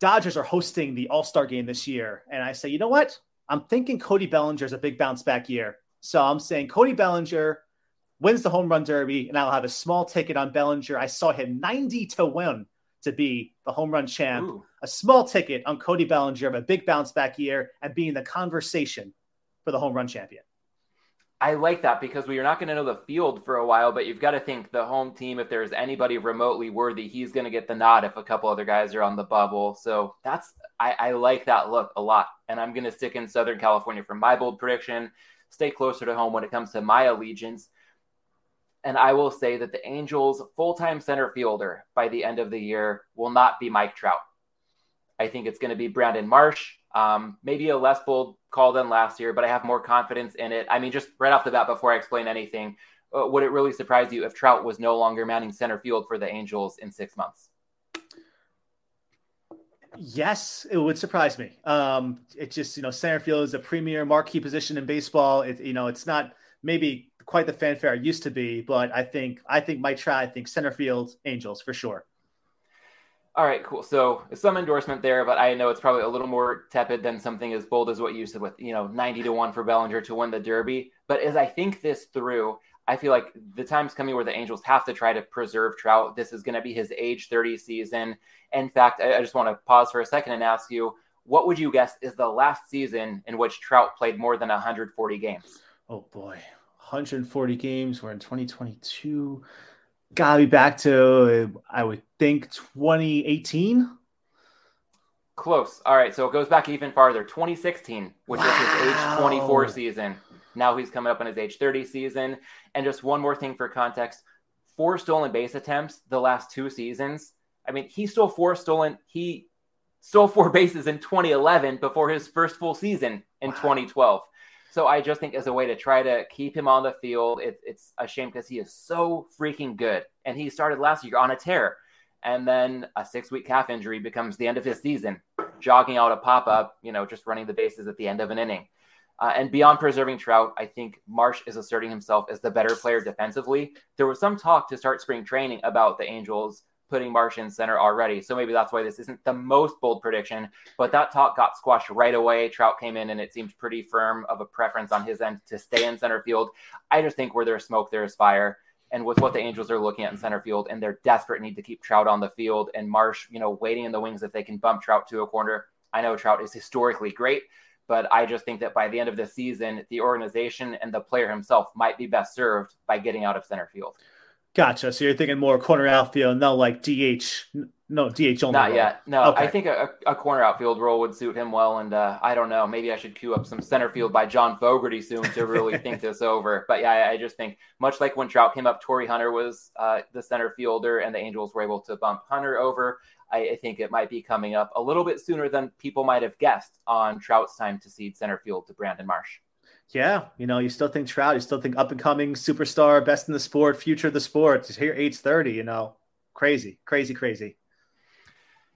Dodgers are hosting the All Star game this year, and I say, you know what? I'm thinking Cody Bellinger is a big bounce back year. So I'm saying Cody Bellinger wins the home run derby, and I'll have a small ticket on Bellinger. I saw him 90 to win to be the home run champ. Ooh. A small ticket on Cody Bellinger a big bounce back year and being the conversation for the home run champion. I like that because we are not going to know the field for a while, but you've got to think the home team, if there's anybody remotely worthy, he's going to get the nod if a couple other guys are on the bubble. So that's, I, I like that look a lot. And I'm going to stick in Southern California for my bold prediction, stay closer to home when it comes to my allegiance. And I will say that the Angels' full time center fielder by the end of the year will not be Mike Trout. I think it's going to be Brandon Marsh. Um, maybe a less bold call than last year, but I have more confidence in it. I mean, just right off the bat, before I explain anything, uh, would it really surprise you if Trout was no longer manning center field for the Angels in six months? Yes, it would surprise me. Um, it just, you know, center field is a premier marquee position in baseball. It, you know, it's not maybe quite the fanfare it used to be, but I think I think Mike Trout. I think center field Angels for sure. All right, cool. So some endorsement there, but I know it's probably a little more tepid than something as bold as what you said with, you know, 90 to 1 for Bellinger to win the Derby. But as I think this through, I feel like the time's coming where the Angels have to try to preserve Trout. This is going to be his age 30 season. In fact, I, I just want to pause for a second and ask you, what would you guess is the last season in which Trout played more than 140 games? Oh boy, 140 games. We're in 2022 gotta be back to I would think 2018. Close. All right, so it goes back even farther. 2016, which wow. was his age 24 season. Now he's coming up on his age 30 season. And just one more thing for context: four stolen base attempts the last two seasons. I mean, he stole four stolen. He stole four bases in 2011 before his first full season in wow. 2012. So I just think as a way to try to keep him on the field, it, it's a shame because he is so freaking good. And he started last year on a tear. And then a six week calf injury becomes the end of his season, jogging out a pop up, you know, just running the bases at the end of an inning. Uh, and beyond preserving Trout, I think Marsh is asserting himself as the better player defensively. There was some talk to start spring training about the Angels putting Marsh in center already. So maybe that's why this isn't the most bold prediction, but that talk got squashed right away. Trout came in and it seemed pretty firm of a preference on his end to stay in center field. I just think where there's smoke, there's fire. And with what the Angels are looking at in center field and their desperate need to keep Trout on the field and Marsh, you know, waiting in the wings if they can bump Trout to a corner. I know Trout is historically great, but I just think that by the end of the season, the organization and the player himself might be best served by getting out of center field. Gotcha. So you're thinking more corner outfield, no like DH No, DH only. Not role. yet. No, Okay. I think a, a corner outfield role would suit him well. And uh, I don't know. Maybe I should cue up some center field by John Fogerty soon to really think this over. But yeah, I, just think much like when Trout came up, Torii Hunter was uh, the center fielder, and the Angels were able to bump Hunter over. I, I think it might be coming up a little bit sooner than people might have guessed on Trout's time to cede center field to Brandon Marsh. Yeah, you know, you still think Trout, you still think up and coming superstar, best in the sport, future of the sport. Here age 30, you know. Crazy, crazy, crazy.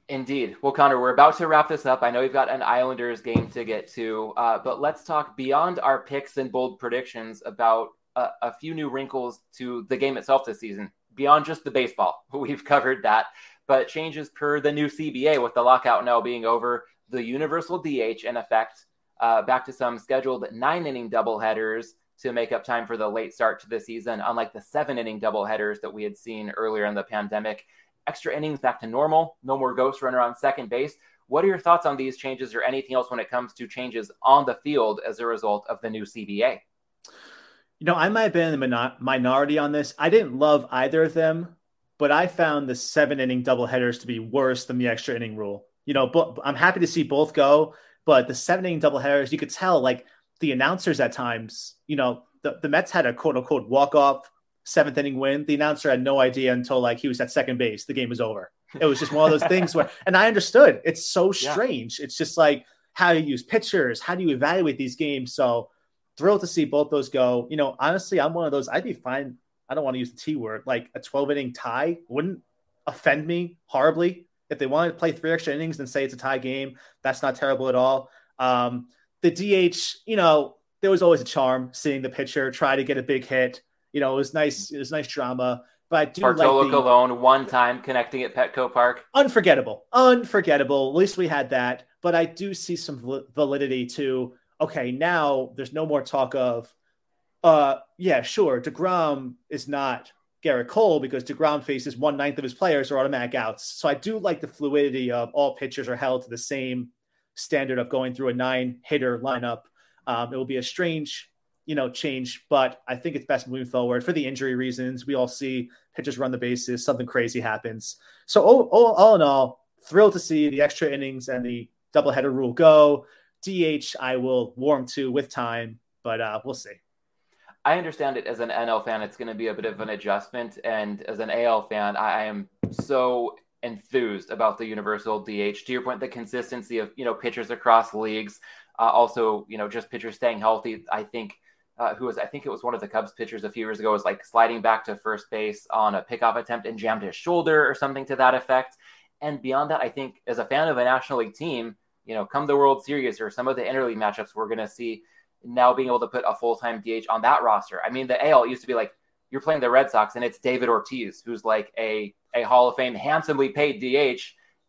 Indeed. Well, Connor, we're about to wrap this up. I know we've got an Islanders game to get to, uh, but let's talk beyond our picks and bold predictions about a, a few new wrinkles to the game itself this season, beyond just the baseball. We've covered that, but changes per the new CBA with the lockout now being over, the universal DH in effect, uh, back to some scheduled nine inning doubleheaders to make up time for the late start to the season, unlike the seven inning doubleheaders that we had seen earlier in the pandemic extra innings back to normal, no more ghost runner on second base. What are your thoughts on these changes or anything else when it comes to changes on the field as a result of the new CBA? You know, I might have been in the min- minority on this. I didn't love either of them, but I found the seven inning doubleheaders to be worse than the extra inning rule. You know, but I'm happy to see both go, but the seven inning doubleheaders, you could tell like the announcers at times, you know, the, the Mets had a quote unquote walk off seventh inning win. The announcer had no idea until like he was at second base. The game was over. It was just one of those things where, and I understood. It's so Yeah. strange. It's just like how do you use pitchers, how do you evaluate these games? So thrilled to see both those go. You know, honestly, I'm one of those. I'd be fine. I don't want to use the T word. Like a 12 inning tie wouldn't offend me horribly. If they wanted to play three extra innings and say it's a tie game, that's not terrible at all. Um, the DH, you know, there was always a charm seeing the pitcher try to get a big hit. You know, it was nice. It was nice drama. But I do Bartolo like the Colon one time connecting at Petco Park. unforgettable, unforgettable. At least we had that. But I do see some validity to okay. Now there's no more talk of, uh, yeah, sure, deGrom is not Gerrit Cole because deGrom faces one ninth of his players are automatic outs. So I do like the fluidity of all pitchers are held to the same standard of going through a nine hitter lineup. Um, it will be a strange, you know, change, but I think it's best moving forward for the injury reasons. We all see pitchers run the bases, something crazy happens. So all, all, all in all, thrilled to see the extra innings and the doubleheader rule go. DH, I will warm to with time, but uh, we'll see. I understand it as an NL fan, it's going to be a bit of an adjustment. And as an AL fan, I I am so enthused about the universal DH. To your point, the consistency of you know pitchers across leagues, uh, also you know just pitchers staying healthy. I think uh, who was I think it was one of the Cubs pitchers a few years ago was like sliding back to first base on a pickoff attempt and jammed his shoulder or something to that effect. And beyond that, I think as a fan of a National League team, you know, come the World Series or some of the interleague matchups, we're going to see now being able to put a full time DH on that roster. I mean, the AL used to be like you're playing the Red Sox and it's David Ortiz, who's like a, a Hall of Fame, handsomely paid DH,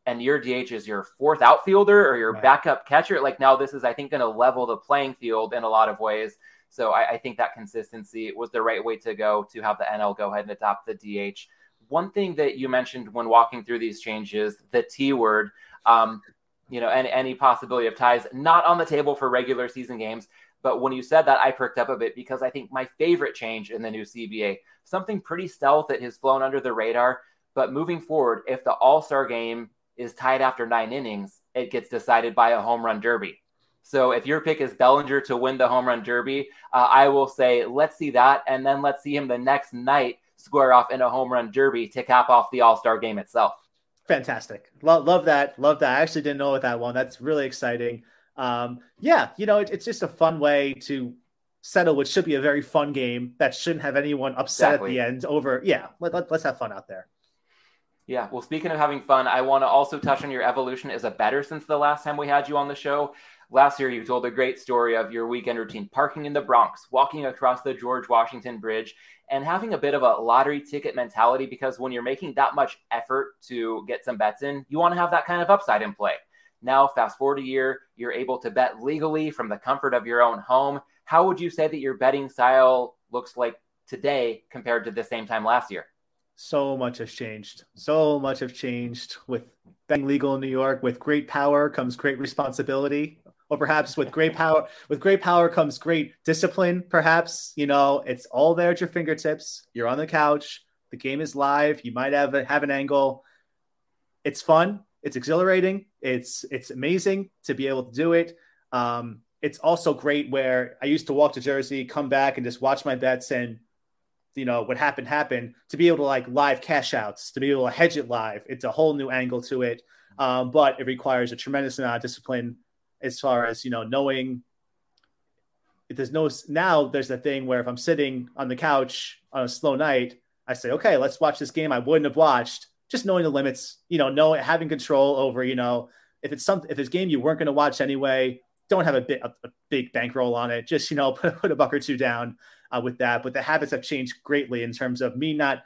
and your DH is your fourth outfielder or your Right. backup catcher. Like now, this is, I think, going to level the playing field in a lot of ways. So I, I think that consistency was the right way to go to have the NL go ahead and adopt the DH. One thing that you mentioned when walking through these changes, the T word, um, you know, and any possibility of ties, not on the table for regular season games. But when you said that, I perked up a bit because I think my favorite change in the new CBA, something pretty stealth that has flown under the radar. But moving forward, if the All Star game is tied after nine innings, it gets decided by a home run derby. So if your pick is Bellinger to win the home run derby, uh, I will say let's see that, and then let's see him the next night square off in a home run derby to cap off the All Star game itself. Fantastic. Love, love that. Love that. I actually didn't know that one. That's really exciting. Um, yeah, you know, it, it's just a fun way to settle what should be a very fun game that shouldn't have anyone upset Exactly. at the end over. Yeah, let, let, let's have fun out there. Yeah. Well, speaking of having fun, I want to also touch on your evolution as a bettor since the last time we had you on the show. Last year, you told a great story of your weekend routine parking in the Bronx, walking across the George Washington Bridge, and having a bit of a lottery ticket mentality because when you're making that much effort to get some bets in, you want to have that kind of upside in play. Now, fast forward a year, you're able to bet legally from the comfort of your own home. How would you say that your betting style looks like today compared to the same time last year? So much has changed. So much has changed with being legal in New York. With great power comes great responsibility. Or perhaps with great power, with great power comes great discipline. Perhaps you know it's all there at your fingertips. You're on the couch. The game is live. You might have a, have an angle. it's fun, it's exhilarating, it's it's amazing to be able to do it. Um, it's also great where I used to walk to Jersey, come back, and just watch my bets and you know what happened happened to be able to like live cash outs to be able to hedge it live. It's a whole new angle to it. Um, but it requires a tremendous amount of discipline as far as you know knowing if there's no now there's the thing where if i'm sitting on the couch on a slow night i say okay let's watch this game i wouldn't have watched just knowing the limits you know knowing having control over you know if it's something if it's game you weren't going to watch anyway don't have a bit a, a big bankroll on it just you know put, put a buck or two down uh, with that but the habits have changed greatly in terms of me not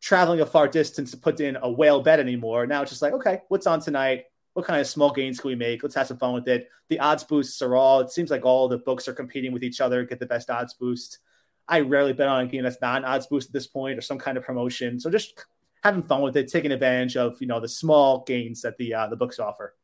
traveling a far distance to put in a whale bet anymore now it's just like okay what's on tonight what kind of small gains can we make? Let's have some fun with it. The odds boosts are all, it seems like all the books are competing with each other, get the best odds boost. I rarely bet on a game that's not an odds boost at this point or some kind of promotion. So just having fun with it, taking advantage of, you know, the small gains that the, uh, the books offer.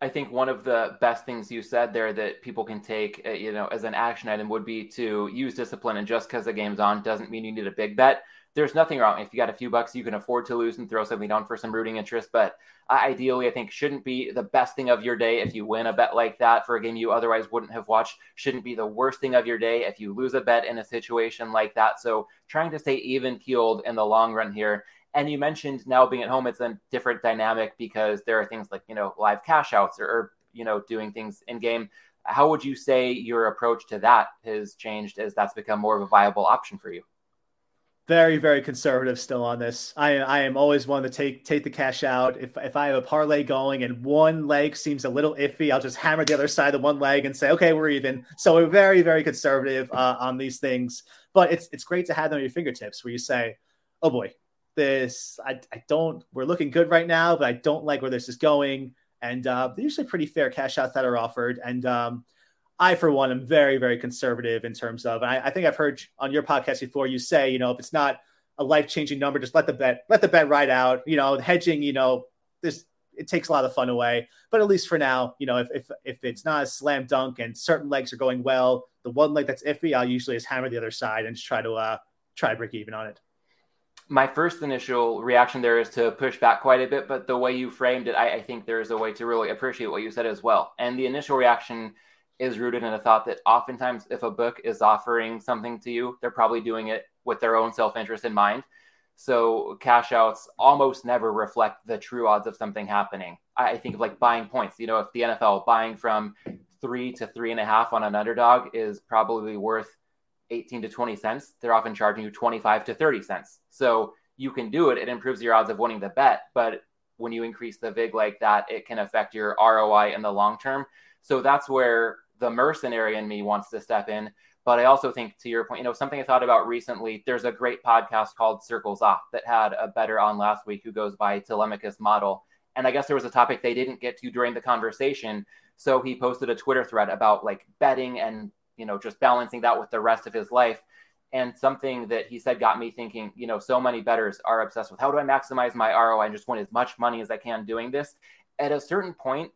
I think one of the best things you said there that people can take, uh, you know, as an action item would be to use discipline. And just because the game's on doesn't mean you need a big bet there's nothing wrong. If you got a few bucks you can afford to lose and throw something down for some rooting interest but ideally i think shouldn't be the best thing of your day if you win a bet like that for a game you otherwise wouldn't have watched. Shouldn't be the worst thing of your day if you lose a bet in a situation like that. So trying to stay even keeled in the long run here. And you mentioned now being at home it's a different dynamic because there are things like you know live cash outs or, or you know doing things in game how would you say your approach to that has changed as that's become more of a viable option for you very very conservative still on this. I I am always one to take take the cash out. If if I have a parlay going and one leg seems a little iffy, I'll just hammer the other side of one leg and say, okay, we're even. So we're very very conservative uh, on these things. But it's it's great to have them at your fingertips where you say, oh boy, this I I don't we're looking good right now, but I don't like where this is going. And uh, they're usually pretty fair cash outs that are offered. And um, I, for one, am very, very conservative in terms of. I, I, think I've heard on your podcast before you say, you know, if it's not a life changing number, just let the bet let the bet ride out. You know, hedging, you know, this it takes a lot of fun away. But at least for now, you know, if if if it's not a slam dunk and certain legs are going well, the one leg that's iffy, I'll usually just hammer the other side and just try to uh try to break even on it. My first initial reaction there is to push back quite a bit, but the way you framed it, I, I think there is a way to really appreciate what you said as well. And the initial reaction is rooted in a thought that oftentimes if a book is offering something to you, they're probably doing it with their own self interest in mind. So cash outs almost never reflect the true odds of something happening. I think of like buying points. You know, if the NFL buying from three to three and a half on an underdog is probably worth 18 to 20 cents, they're often charging you 25 to 30 cents. So you can do it. It improves your odds of winning the bet. But when you increase the VIG like that, it can affect your ROI in the long term. So that's where the mercenary in me wants to step in. But I also think, to your point, you know, something I thought about recently. There's a great podcast called Circles Off that had a bettor on last week who goes by Telemachus Model. And I guess there was a topic they didn't get to during the conversation. So he posted a Twitter thread about like betting and, you know, just balancing that with the rest of his life. And something that he said got me thinking, you know, so many bettors are obsessed with how do I maximize my ROI and just win as much money as I can doing this. At a certain point,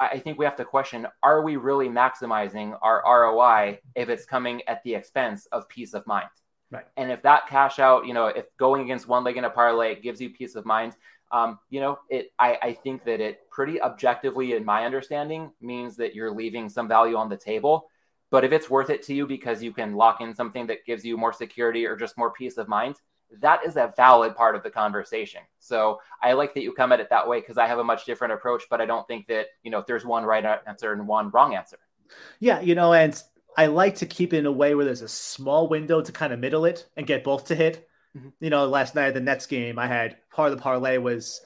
I think we have to question are we really maximizing our ROI if it's coming at the expense of peace of mind? Right. And if that cash out, you know, if going against one leg in a parlay gives you peace of mind, um, you know, it I, I think that it pretty objectively, in my understanding, means that you're leaving some value on the table. But if it's worth it to you because you can lock in something that gives you more security or just more peace of mind, that is a valid part of the conversation. So I like that you come at it that way because I have a much different approach, but I don't think that, you know, if there's one right answer and one wrong answer. Yeah, you know, and I like to keep it in a way where there's a small window to kind of middle it and get both to hit. Mm-hmm. You know, last night at the Nets game, I had part of the parlay was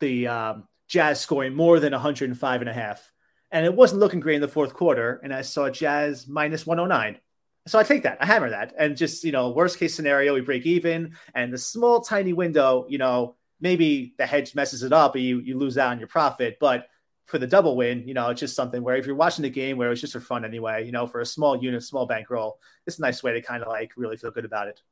the um, Jazz scoring more than 105 and a half. And it wasn't looking great in the fourth quarter. And I saw Jazz minus 109. So I take that, I hammer that, and just you know, worst case scenario, we break even, and the small tiny window, you know, maybe the hedge messes it up, and you you lose out on your profit, but for the double win, you know, it's just something where if you're watching the game where it's just for fun anyway, you know, for a small unit, small bankroll, it's a nice way to kind of like really feel good about it.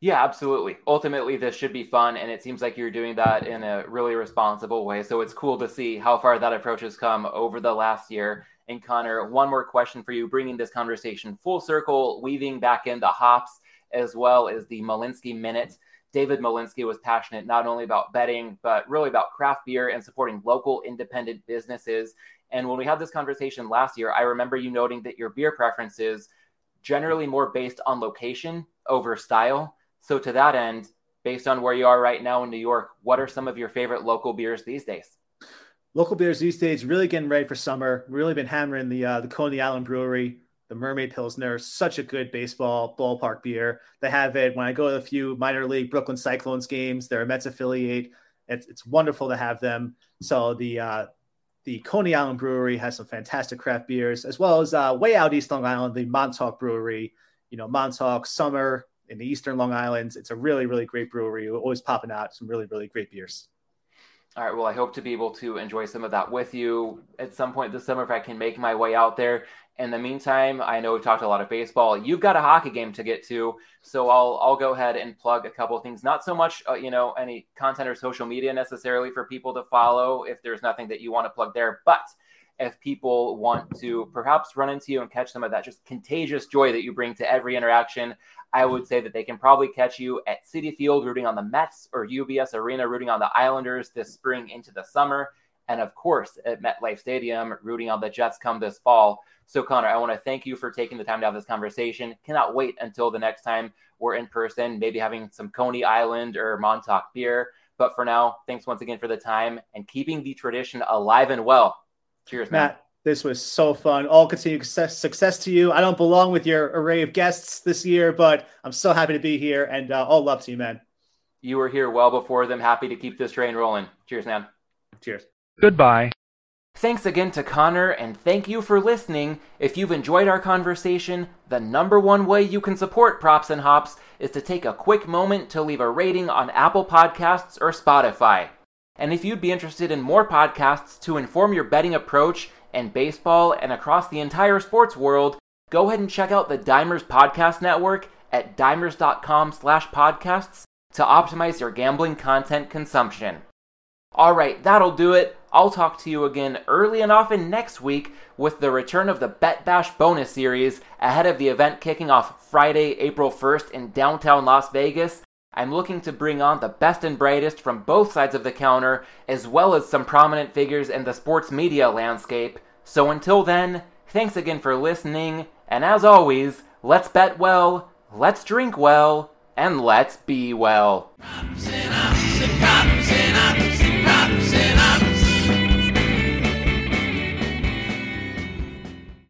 Yeah, absolutely. Ultimately, this should be fun, and it seems like you're doing that in a really responsible way. So it's cool to see how far that approach has come over the last year. And Connor, one more question for you, bringing this conversation full circle, weaving back into hops as well as the Malinsky minute. David Malinsky was passionate not only about betting, but really about craft beer and supporting local independent businesses. And when we had this conversation last year, I remember you noting that your beer preferences generally more based on location over style. So to that end, based on where you are right now in New York, what are some of your favorite local beers these days? Local beers these days, really getting ready for summer. Really been hammering the uh, the Coney Island Brewery, the Mermaid Pilsner. Such a good baseball ballpark beer. They have it when I go to a few minor league Brooklyn Cyclones games. They're a Mets affiliate. It's, it's wonderful to have them. So the uh, the Coney Island Brewery has some fantastic craft beers, as well as uh, way out East Long Island, the Montauk Brewery. You know, Montauk Summer in the Eastern Long Islands. It's a really, really great brewery. always popping out some really, really great beers. All right. Well, I hope to be able to enjoy some of that with you at some point this summer if I can make my way out there. In the meantime, I know we've talked a lot of baseball. You've got a hockey game to get to, so I'll I'll go ahead and plug a couple things. Not so much, uh, you know, any content or social media necessarily for people to follow. If there's nothing that you want to plug there, but if people want to perhaps run into you and catch some of that just contagious joy that you bring to every interaction, I would say that they can probably catch you at Citi Field rooting on the Mets or UBS Arena rooting on the Islanders this spring into the summer. And of course, at MetLife Stadium rooting on the Jets come this fall. So, Connor, I want to thank you for taking the time to have this conversation. Cannot wait until the next time we're in person, maybe having some Coney Island or Montauk beer. But for now, thanks once again for the time and keeping the tradition alive and well. Cheers, Matt. Man. This was so fun. All continued success, success to you. I don't belong with your array of guests this year, but I'm so happy to be here and uh, all love to you, man. You were here well before them. Happy to keep this train rolling. Cheers, man. Cheers. Goodbye. Thanks again to Connor, and thank you for listening. If you've enjoyed our conversation, the number one way you can support Props and Hops is to take a quick moment to leave a rating on Apple Podcasts or Spotify. And if you'd be interested in more podcasts to inform your betting approach in baseball and across the entire sports world, go ahead and check out the Dimers Podcast Network at dimers.com slash podcasts to optimize your gambling content consumption. All right, that'll do it. I'll talk to you again early and often next week with the return of the Bet Bash bonus series ahead of the event kicking off Friday, April 1st in downtown Las Vegas. I'm looking to bring on the best and brightest from both sides of the counter, as well as some prominent figures in the sports media landscape. So until then, thanks again for listening, and as always, let's bet well, let's drink well, and let's be well.